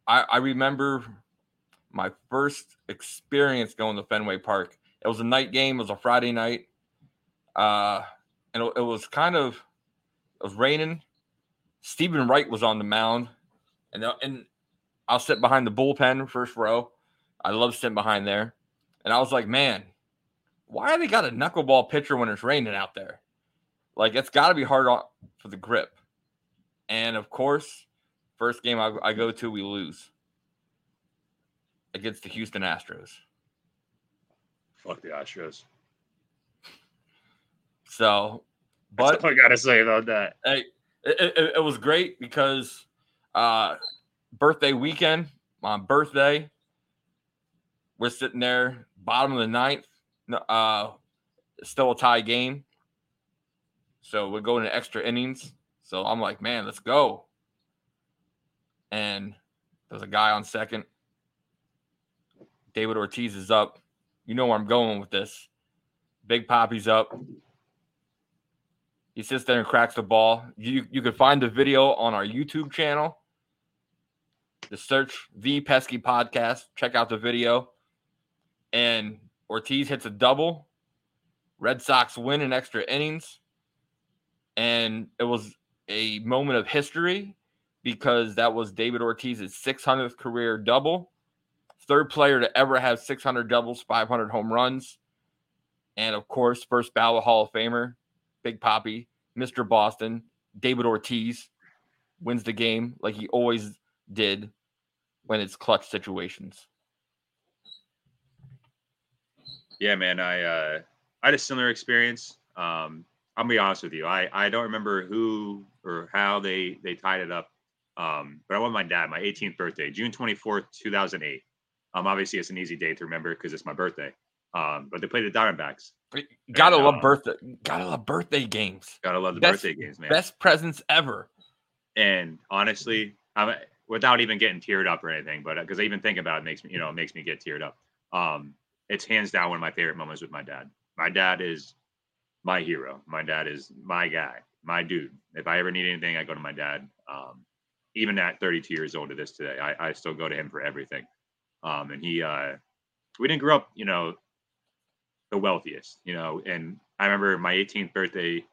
[SPEAKER 4] I, I remember my first experience going to Fenway Park. It was a night game. It was a Friday night, uh, and it, it was kind of it was raining. Steven Wright was on the mound, and uh, and I'll sit behind the bullpen, first row. I love sitting behind there, and I was like, man, why are they got a knuckleball pitcher when it's raining out there? Like it's got to be hard on, for the grip. And of course, first game I, I go to, we lose against the Houston Astros.
[SPEAKER 5] Fuck the Astros.
[SPEAKER 4] So, but
[SPEAKER 5] I gotta say about that.
[SPEAKER 4] hey, it, it, it was great because uh, birthday weekend, my birthday, we're sitting there, bottom of the ninth, uh, still a tie game. So we're going to extra innings. So I'm like, man, let's go. And there's a guy on second. David Ortiz is up. You know where I'm going with this. Big Papi's up. He sits there and cracks the ball. You you can find the video on our YouTube channel. Just search the Pesky Podcast. Check out the video. And Ortiz hits a double. Red Sox win in extra innings. And it was a moment of history because that was David Ortiz's 600th career double. Third player to ever have 600 doubles, 500 home runs. And of course, first ballot Hall of Famer, Big Papi, Mr. Boston, David Ortiz wins the game like he always did when it's clutch situations.
[SPEAKER 5] Yeah, man. I uh, I had a similar experience. Um, I'll be honest with you. I, I don't remember who or how they they tied it up. Um, but I went with my dad, my 18th birthday, June 24th, 2008. Um, obviously it's an easy day to remember because it's my birthday. Um, but they played the Diamondbacks.
[SPEAKER 4] Gotta
[SPEAKER 5] And,
[SPEAKER 4] love
[SPEAKER 5] uh,
[SPEAKER 4] birthday. Gotta love birthday games.
[SPEAKER 5] Gotta love the
[SPEAKER 4] Best-
[SPEAKER 5] birthday games, man.
[SPEAKER 4] Best presents ever.
[SPEAKER 5] And honestly, I'm without even getting teared up or anything, but because I even think about it makes me, you know, it makes me get teared up. Um, it's hands down one of my favorite moments with my dad. My dad is my hero. My dad is my guy, my dude. If I ever need anything, I go to my dad. Um, even at 32 years old to this today, I, I still go to him for everything. Um, and he, uh, we didn't grow up, you know, the wealthiest, you know. And I remember my 18th birthday,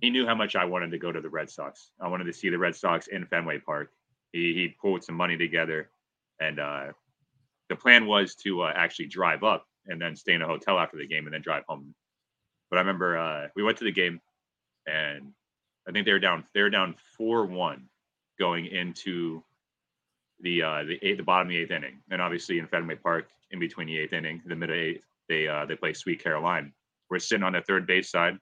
[SPEAKER 5] he knew how much I wanted to go to the Red Sox. I wanted to see the Red Sox in Fenway Park. He he pulled some money together, and uh, the plan was to uh, actually drive up and then stay in a hotel after the game and then drive home. But I remember uh, we went to the game, and I think they were down they were down four one going into the uh, the eighth, the bottom of the eighth inning, and obviously in Fenway Park, in between the eighth inning, the middle eighth, they uh, they play Sweet Caroline. We're sitting on the third base side,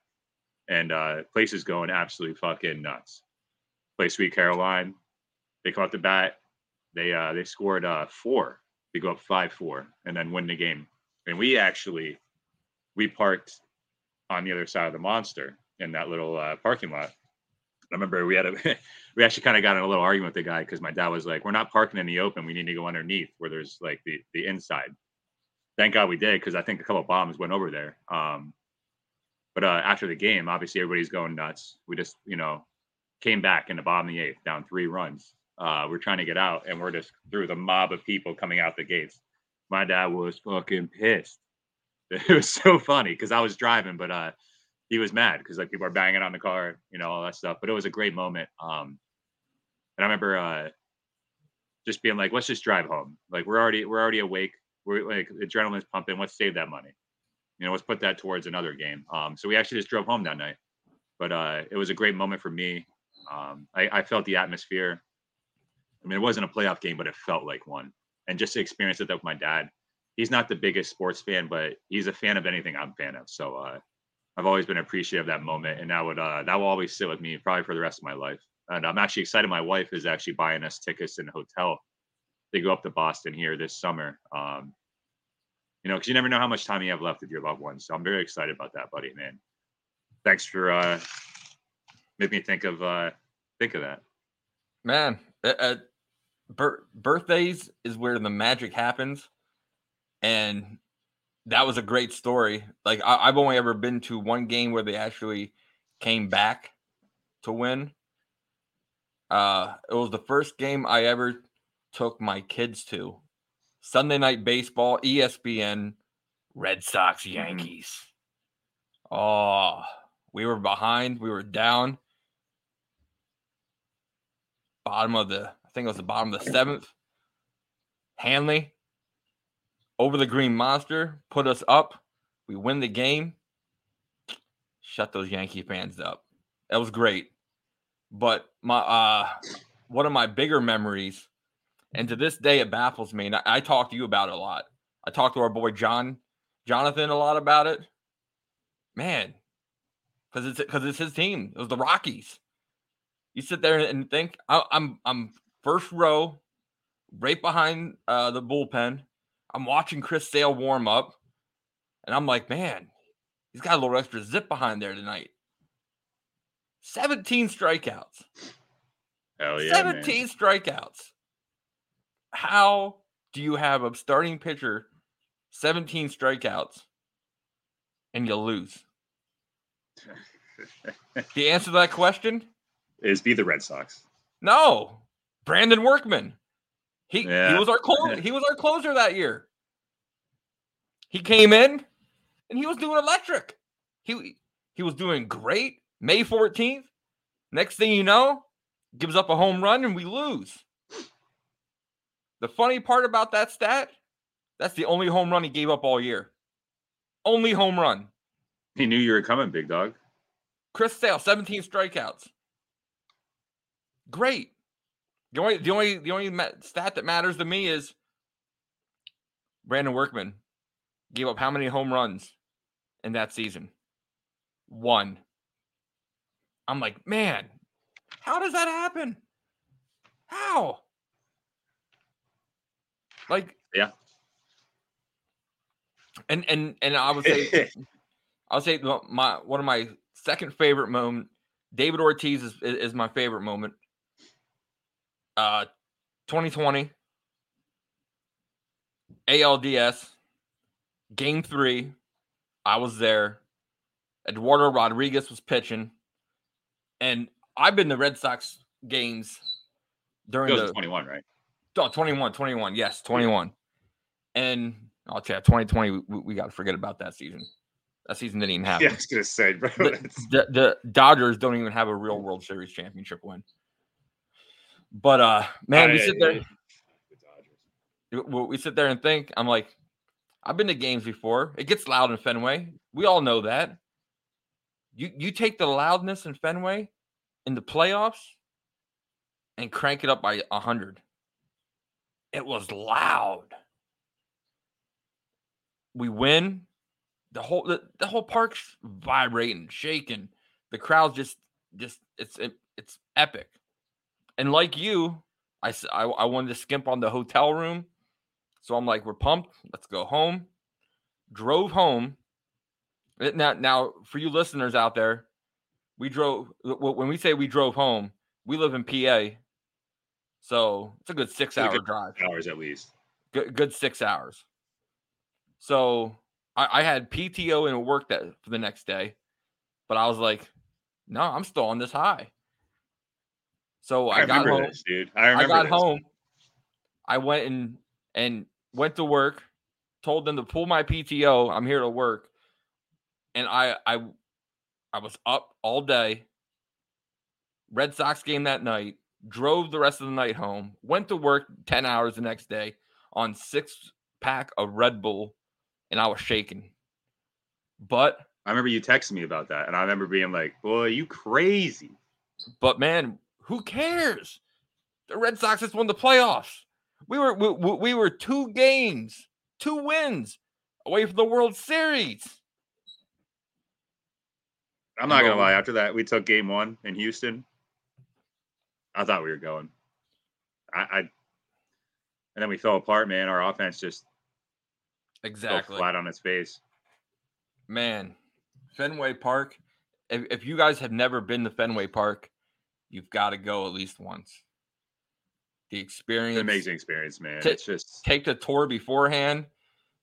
[SPEAKER 5] and uh, place is going absolutely fucking nuts. Play Sweet Caroline, they caught the bat, they uh, they scored uh, four, they go up five four, and then win the game. And we actually we parked on the other side of the monster in that little uh, parking lot. I remember we had a we actually kind of got in a little argument with the guy because my dad was like, "We're not parking in the open. We need to go underneath where there's like the the inside." Thank God we did because I think a couple bombs went over there. Um, but uh, after the game, obviously everybody's going nuts. We just you know came back in the bottom of the eighth, down three runs. Uh, we're trying to get out, and we're just through the mob of people coming out the gates. My dad was fucking pissed. It was so funny because I was driving, but uh, he was mad because like people are banging on the car, you know, all that stuff. But it was a great moment. Um, and I remember uh, just being like, let's just drive home. Like we're already we're already awake. We're like adrenaline's pumping. Let's save that money. You know, let's put that towards another game. Um, so we actually just drove home that night. But uh, it was a great moment for me. Um, I, I felt the atmosphere. I mean, it wasn't a playoff game, but it felt like one. And just to experience it with my dad, he's not the biggest sports fan, but he's a fan of anything I'm a fan of. So uh, I've always been appreciative of that moment, and that would uh, that will always sit with me probably for the rest of my life. And I'm actually excited. My wife is actually buying us tickets in a hotel. They go up to Boston here this summer. Um, you know, because you never know how much time you have left with your loved ones. So I'm very excited about that, buddy, man. Thanks for uh, making me think of uh, think of that.
[SPEAKER 4] Man, uh, uh, bir- birthdays is where the magic happens, and that was a great story. Like I- I've only ever been to one game where they actually came back to win. Uh, it was the first game I ever took my kids to. Sunday night baseball, ESPN, Red Sox, Yankees. Oh, we were behind, we were down. Bottom of the, I think it was the bottom of the seventh. Hanley over the green monster, put us up. We win the game. Shut those Yankee fans up. That was great. But my uh one of my bigger memories, and to this day it baffles me, and I, I talk to you about it a lot. I talked to our boy John, Jonathan a lot about it. Man, because it's because it's his team. It was the Rockies. You sit there and think I, I'm I'm first row, right behind uh, the bullpen. I'm watching Chris Sale warm up, and I'm like, man, he's got a little extra zip behind there tonight. 17 strikeouts.
[SPEAKER 5] Hell yeah, man.
[SPEAKER 4] 17 strikeouts. How do you have a starting pitcher 17 strikeouts and you lose? The answer to that question?
[SPEAKER 5] Is be the Red Sox.
[SPEAKER 4] No. Brandon Workman. He
[SPEAKER 5] Yeah.
[SPEAKER 4] he was our closer. he was our closer that year. He came in and he was doing electric. He he was doing great. May 14th. Next thing you know, gives up a home run and we lose. The funny part about that stat, that's the only home run he gave up all year. Only home run.
[SPEAKER 5] He knew you were coming, big dog.
[SPEAKER 4] Chris Sale, 17 strikeouts. Great. The only the only the only stat that matters to me is Brandon Workman gave up how many home runs in that season? One. I'm like, man, how does that happen? How? Like,
[SPEAKER 5] Yeah.
[SPEAKER 4] And and and I would say I'll say my one of my second favorite moment. David Ortiz is, is is my favorite moment. Uh, 2020 ALDS game three. I was there. Eduardo Rodriguez was pitching, and I've been to Red Sox games during the
[SPEAKER 5] 21, right?
[SPEAKER 4] Oh, 21, 21. Yes, 21. And I'll tell you, 2020, we, we got to forget about that season. That season didn't even happen.
[SPEAKER 5] Yeah, I was gonna say, bro.
[SPEAKER 4] the, the, the Dodgers don't even have a real World Series championship win. But uh, man, we
[SPEAKER 5] I-
[SPEAKER 4] sit there, we we sit there and think. I'm like, I've been to games before. It gets loud in Fenway. We all know that. You you take the loudness in Fenway in the playoffs and crank it up by a hundred. It was loud. We win. The whole the, the whole park's vibrating, shaking. The crowd's just just it's it, it's epic. And like you, I I wanted to skimp on the hotel room. So I'm like, we're pumped. Let's go home. Drove home. Eh, now, now for you listeners out there, we drove. When we say we drove home, we live in PA, so it's a good six hour
[SPEAKER 5] good-
[SPEAKER 4] drive.
[SPEAKER 5] hours at least.
[SPEAKER 4] Good, good six hours. So I, I had PTO and work that for the next day, but I was like, no, I'm still on this high. So I,
[SPEAKER 5] I,
[SPEAKER 4] got home.
[SPEAKER 5] this, dude. I
[SPEAKER 4] I got
[SPEAKER 5] this.
[SPEAKER 4] home. I went and and went to work. Told them to pull my PTO. I'm here to work, and I I I was up all day. Red Sox game that night. Drove the rest of the night home. Went to work ten hours the next day on six pack of Red Bull, and I was shaking. But
[SPEAKER 5] I remember you texting me about that, and I remember being like, "Boy, you crazy."
[SPEAKER 4] But man, who cares? The Red Sox just won the playoffs. We were we, we we were two games, two wins away from the World Series.
[SPEAKER 5] I'm not gonna lie. After that, we took Game One in Houston. I thought we were going. I, I and then we fell apart, man. Our offense just fell
[SPEAKER 4] Exactly,
[SPEAKER 5] flat on its face.
[SPEAKER 4] man. Fenway Park. If, if you guys have never been to Fenway Park, you've got to go at least once. The experience,
[SPEAKER 5] It's amazing experience, man.
[SPEAKER 4] Ta-
[SPEAKER 5] It's just
[SPEAKER 4] take the tour beforehand.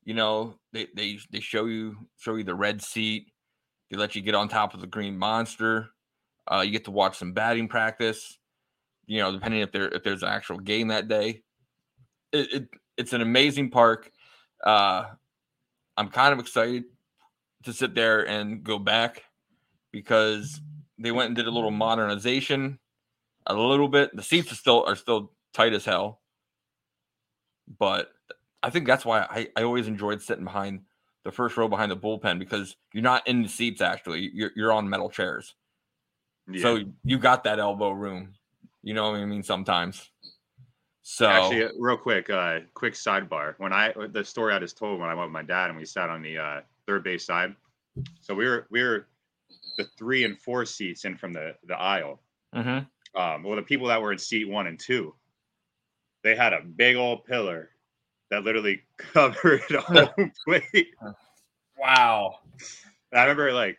[SPEAKER 4] You know, they they they show you show you the red seat. They let you get on top of the green monster. Uh, you get to watch some batting practice. You know, depending if there if there's an actual game that day. It, it it's an amazing park. Uh, I'm kind of excited to sit there and go back because they went and did a little modernization, a little bit. The seats are still are still tight as hell, but I think that's why I, I always enjoyed sitting behind the first row behind the bullpen because you're not in the seats actually. You're you're on metal chairs.
[SPEAKER 5] yeah.
[SPEAKER 4] So you got that elbow room. You know what I mean sometimes. So
[SPEAKER 5] Actually, uh, real quick, uh, quick sidebar. When I the story I just told when I went with my dad and we sat on the uh, third base side. So we were we were the three and four seats in from the the aisle.
[SPEAKER 4] Mhm.
[SPEAKER 5] Um, well, the people that were in seat one and two, they had a big old pillar that literally covered a home plate.
[SPEAKER 4] wow.
[SPEAKER 5] And I remember like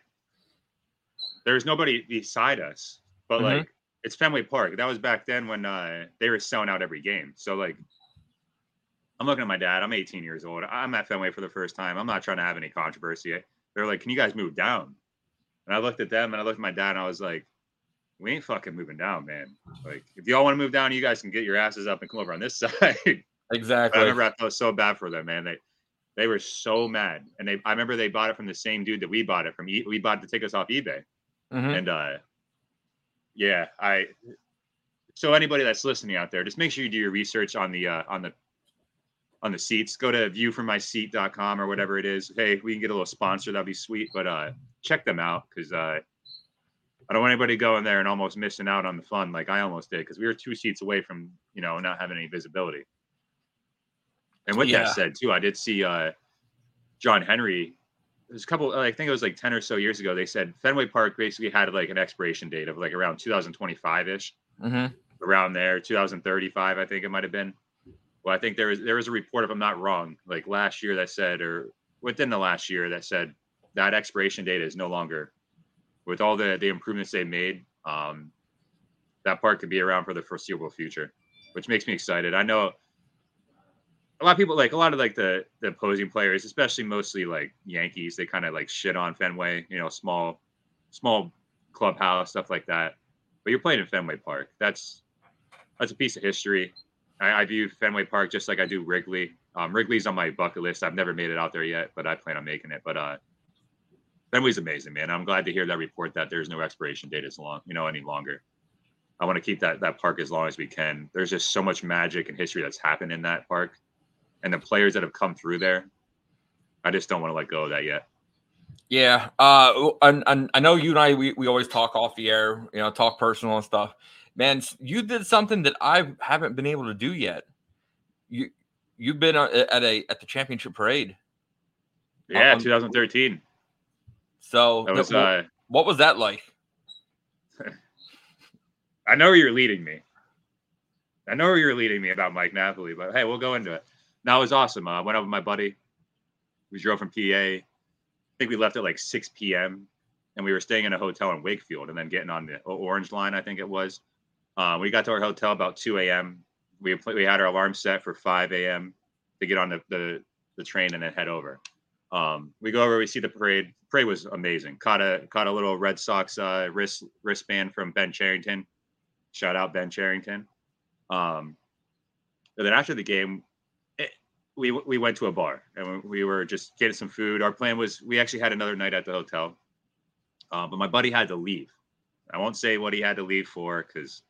[SPEAKER 5] there was nobody beside us, but
[SPEAKER 4] Mhm.
[SPEAKER 5] like it's Fenway Park. That was back then when uh, they were selling out every game. So like I'm looking at my dad. I'm 18 years old. I'm at Fenway for the first time. I'm not trying to have any controversy. They're like, "Can you guys move down?" And I looked at them and I looked at my dad and I was like, "We ain't fucking moving down, man. Like if y'all want to move down, you guys can get your asses up and come over on this side."
[SPEAKER 4] Exactly.
[SPEAKER 5] I remember I felt so bad for them, man. They they were so mad, and they I remember they bought it from the same dude that we bought it from. We bought the tickets off eBay,
[SPEAKER 4] Mhm.
[SPEAKER 5] and uh, yeah, I. So anybody that's listening out there, just make sure you do your research on the uh, on the on the seats. Go to viewfrommyseat.com or whatever it is. Hey, we can get a little sponsor. That'd be sweet. But uh, check them out because uh, I don't want anybody going there and almost missing out on the fun like I almost did because we were two seats away from you know not having any visibility. And with
[SPEAKER 4] Yeah.
[SPEAKER 5] that said, too, I did see uh, John Henry. There's a couple. I think it was like ten or so years ago. They said Fenway Park basically had like an expiration date of like around 2025 ish,
[SPEAKER 4] Mhm.
[SPEAKER 5] around there, 2035. I think it might have been. Well, I think there was there was a report, if I'm not wrong, like last year that said, or within the last year that said that expiration date is no longer. With all the the improvements they made, um, that park could be around for the foreseeable future, which makes me excited. I know a lot of people like a lot of like the the opposing players, especially mostly like Yankees, they kind of like shit on Fenway, you know, small small clubhouse stuff like that. But you're playing in Fenway Park. That's that's a piece of history. I, I view Fenway Park just like I do Wrigley. Um, Wrigley's on my bucket list. I've never made it out there yet, but I plan on making it. But uh, Fenway's amazing, man. I'm glad to hear that report that there's no expiration date as long, you know, any longer. I want to keep that that park as long as we can. There's just so much magic and history that's happened in that park, and the players that have come through there. I just don't want to let go of that yet.
[SPEAKER 4] Yeah, uh, and, and I know you and I we, we always talk off the air, you know, talk personal and stuff. Man, you did something that I haven't been able to do yet. You you've been uh, at a at the championship parade.
[SPEAKER 5] Yeah,
[SPEAKER 4] Um,
[SPEAKER 5] 2013.
[SPEAKER 4] So
[SPEAKER 5] That was
[SPEAKER 4] th-
[SPEAKER 5] uh,
[SPEAKER 4] what was that like?
[SPEAKER 5] I know where you're leading me. I know where you're leading me about Mike Napoli, but hey, we'll go into it. That was awesome. Uh, I went up with my buddy. We drove from PA. I think we left at like 6 p.m. and we were staying in a hotel in Wakefield and then getting on the Orange Line, I think it was. Uh, we got to our hotel about 2 a.m. We we had our alarm set for 5 a.m. to get on the, the, the train and then head over. Um, we go over, we see the parade. Parade was amazing. Caught a caught a little Red Sox uh, wrist wristband from Ben Cherington. Shout out Ben Cherington. Um, and then after the game, it, we we went to a bar and we were just getting some food. Our plan was we actually had another night at the hotel, uh, but my buddy had to leave. I won't say what he had to leave for because,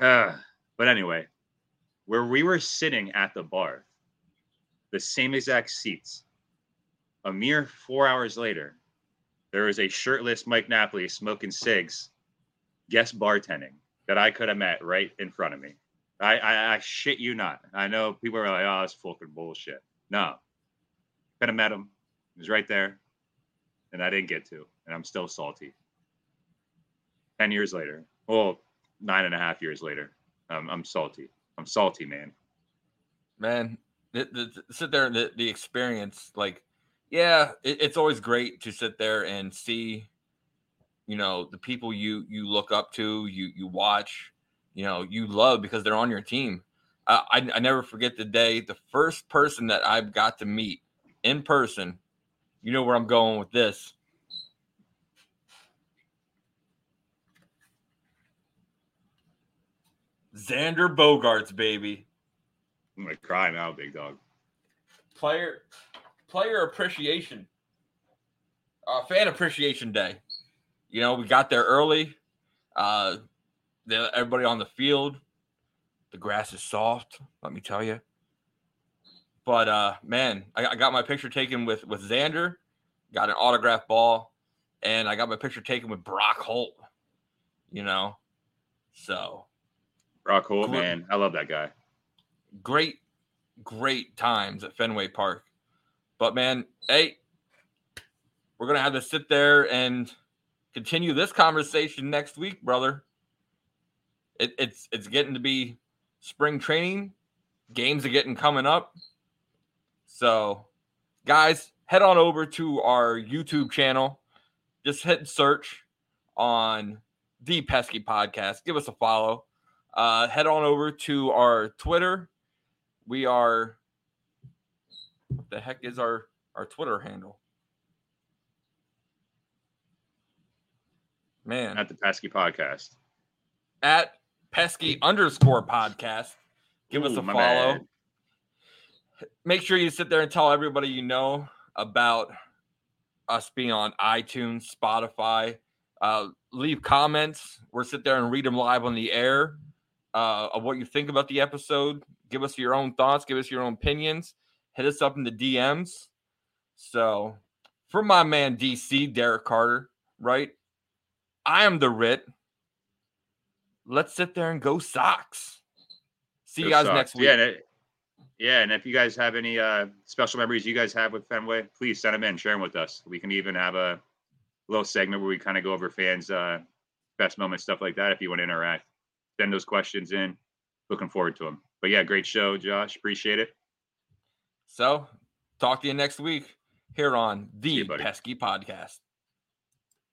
[SPEAKER 5] uh, but anyway, where we were sitting at the bar, the same exact seats. A mere four hours later, there was a shirtless Mike Napoli smoking cigs, guest bartending that I could have met right in front of me. I, I, I shit you not. I know people are like, oh, it's fucking bullshit. No, could have met him. He was right there, and I didn't get to, and I'm still salty. Ten years later, well, nine and a half years later, um, I'm salty. I'm salty, man.
[SPEAKER 4] man the, the, sit there the, the experience like yeah it, it's always great to sit there and see you know the people you you look up to you you watch you know you love because they're on your team. Uh, I, I never forget the day the first person that I've got to meet in person you know where i'm going with this. Xander Bogaerts baby.
[SPEAKER 5] I'm gonna cry now, big dog.
[SPEAKER 4] player player appreciation uh, fan appreciation day you know we got there early uh the, everybody on the field the grass is soft let me tell you but uh man I, I got my picture taken with with xander got an autograph ball and i got my picture taken with brock holt you know so
[SPEAKER 5] Brock Holt,
[SPEAKER 4] Cool.
[SPEAKER 5] man. I love that guy.
[SPEAKER 4] great, great times at Fenway Park. But man, hey, we're gonna have to sit there and continue this conversation next week, brother. It, it's it's getting to be spring training. Games are getting coming up. So, guys, head on over to our YouTube channel. Just hit search on the Pesky Podcast. Give us a follow. Uh, head on over to our Twitter. We are. The heck is our our Twitter handle? Man,
[SPEAKER 5] At the Pesky Podcast.
[SPEAKER 4] at pesky underscore podcast. Give us a follow.
[SPEAKER 5] bad.
[SPEAKER 4] Make sure you sit there and tell everybody you know about us being on iTunes, Spotify. Uh, leave comments. We'll sit there and read them live on the air uh, of what you think about the episode. Give us your own thoughts. Give us your own opinions. Hit us up in the DMs. So, for my man DC, Derek Carter, right? I am the Ritt. Let's sit there and go Sox. See you guys
[SPEAKER 5] Sox.
[SPEAKER 4] next week.
[SPEAKER 5] Yeah, and it- yeah, and if you guys have any uh, special memories you guys have with Fenway, please send them in, share them with us. We can even have a little segment where we kind of go over fans' uh, best moments, stuff like that. If you want to interact, send those questions in. Looking forward to them. But yeah, great show, Josh. Appreciate it.
[SPEAKER 4] So, talk to you next week here on the. Pesky Podcast.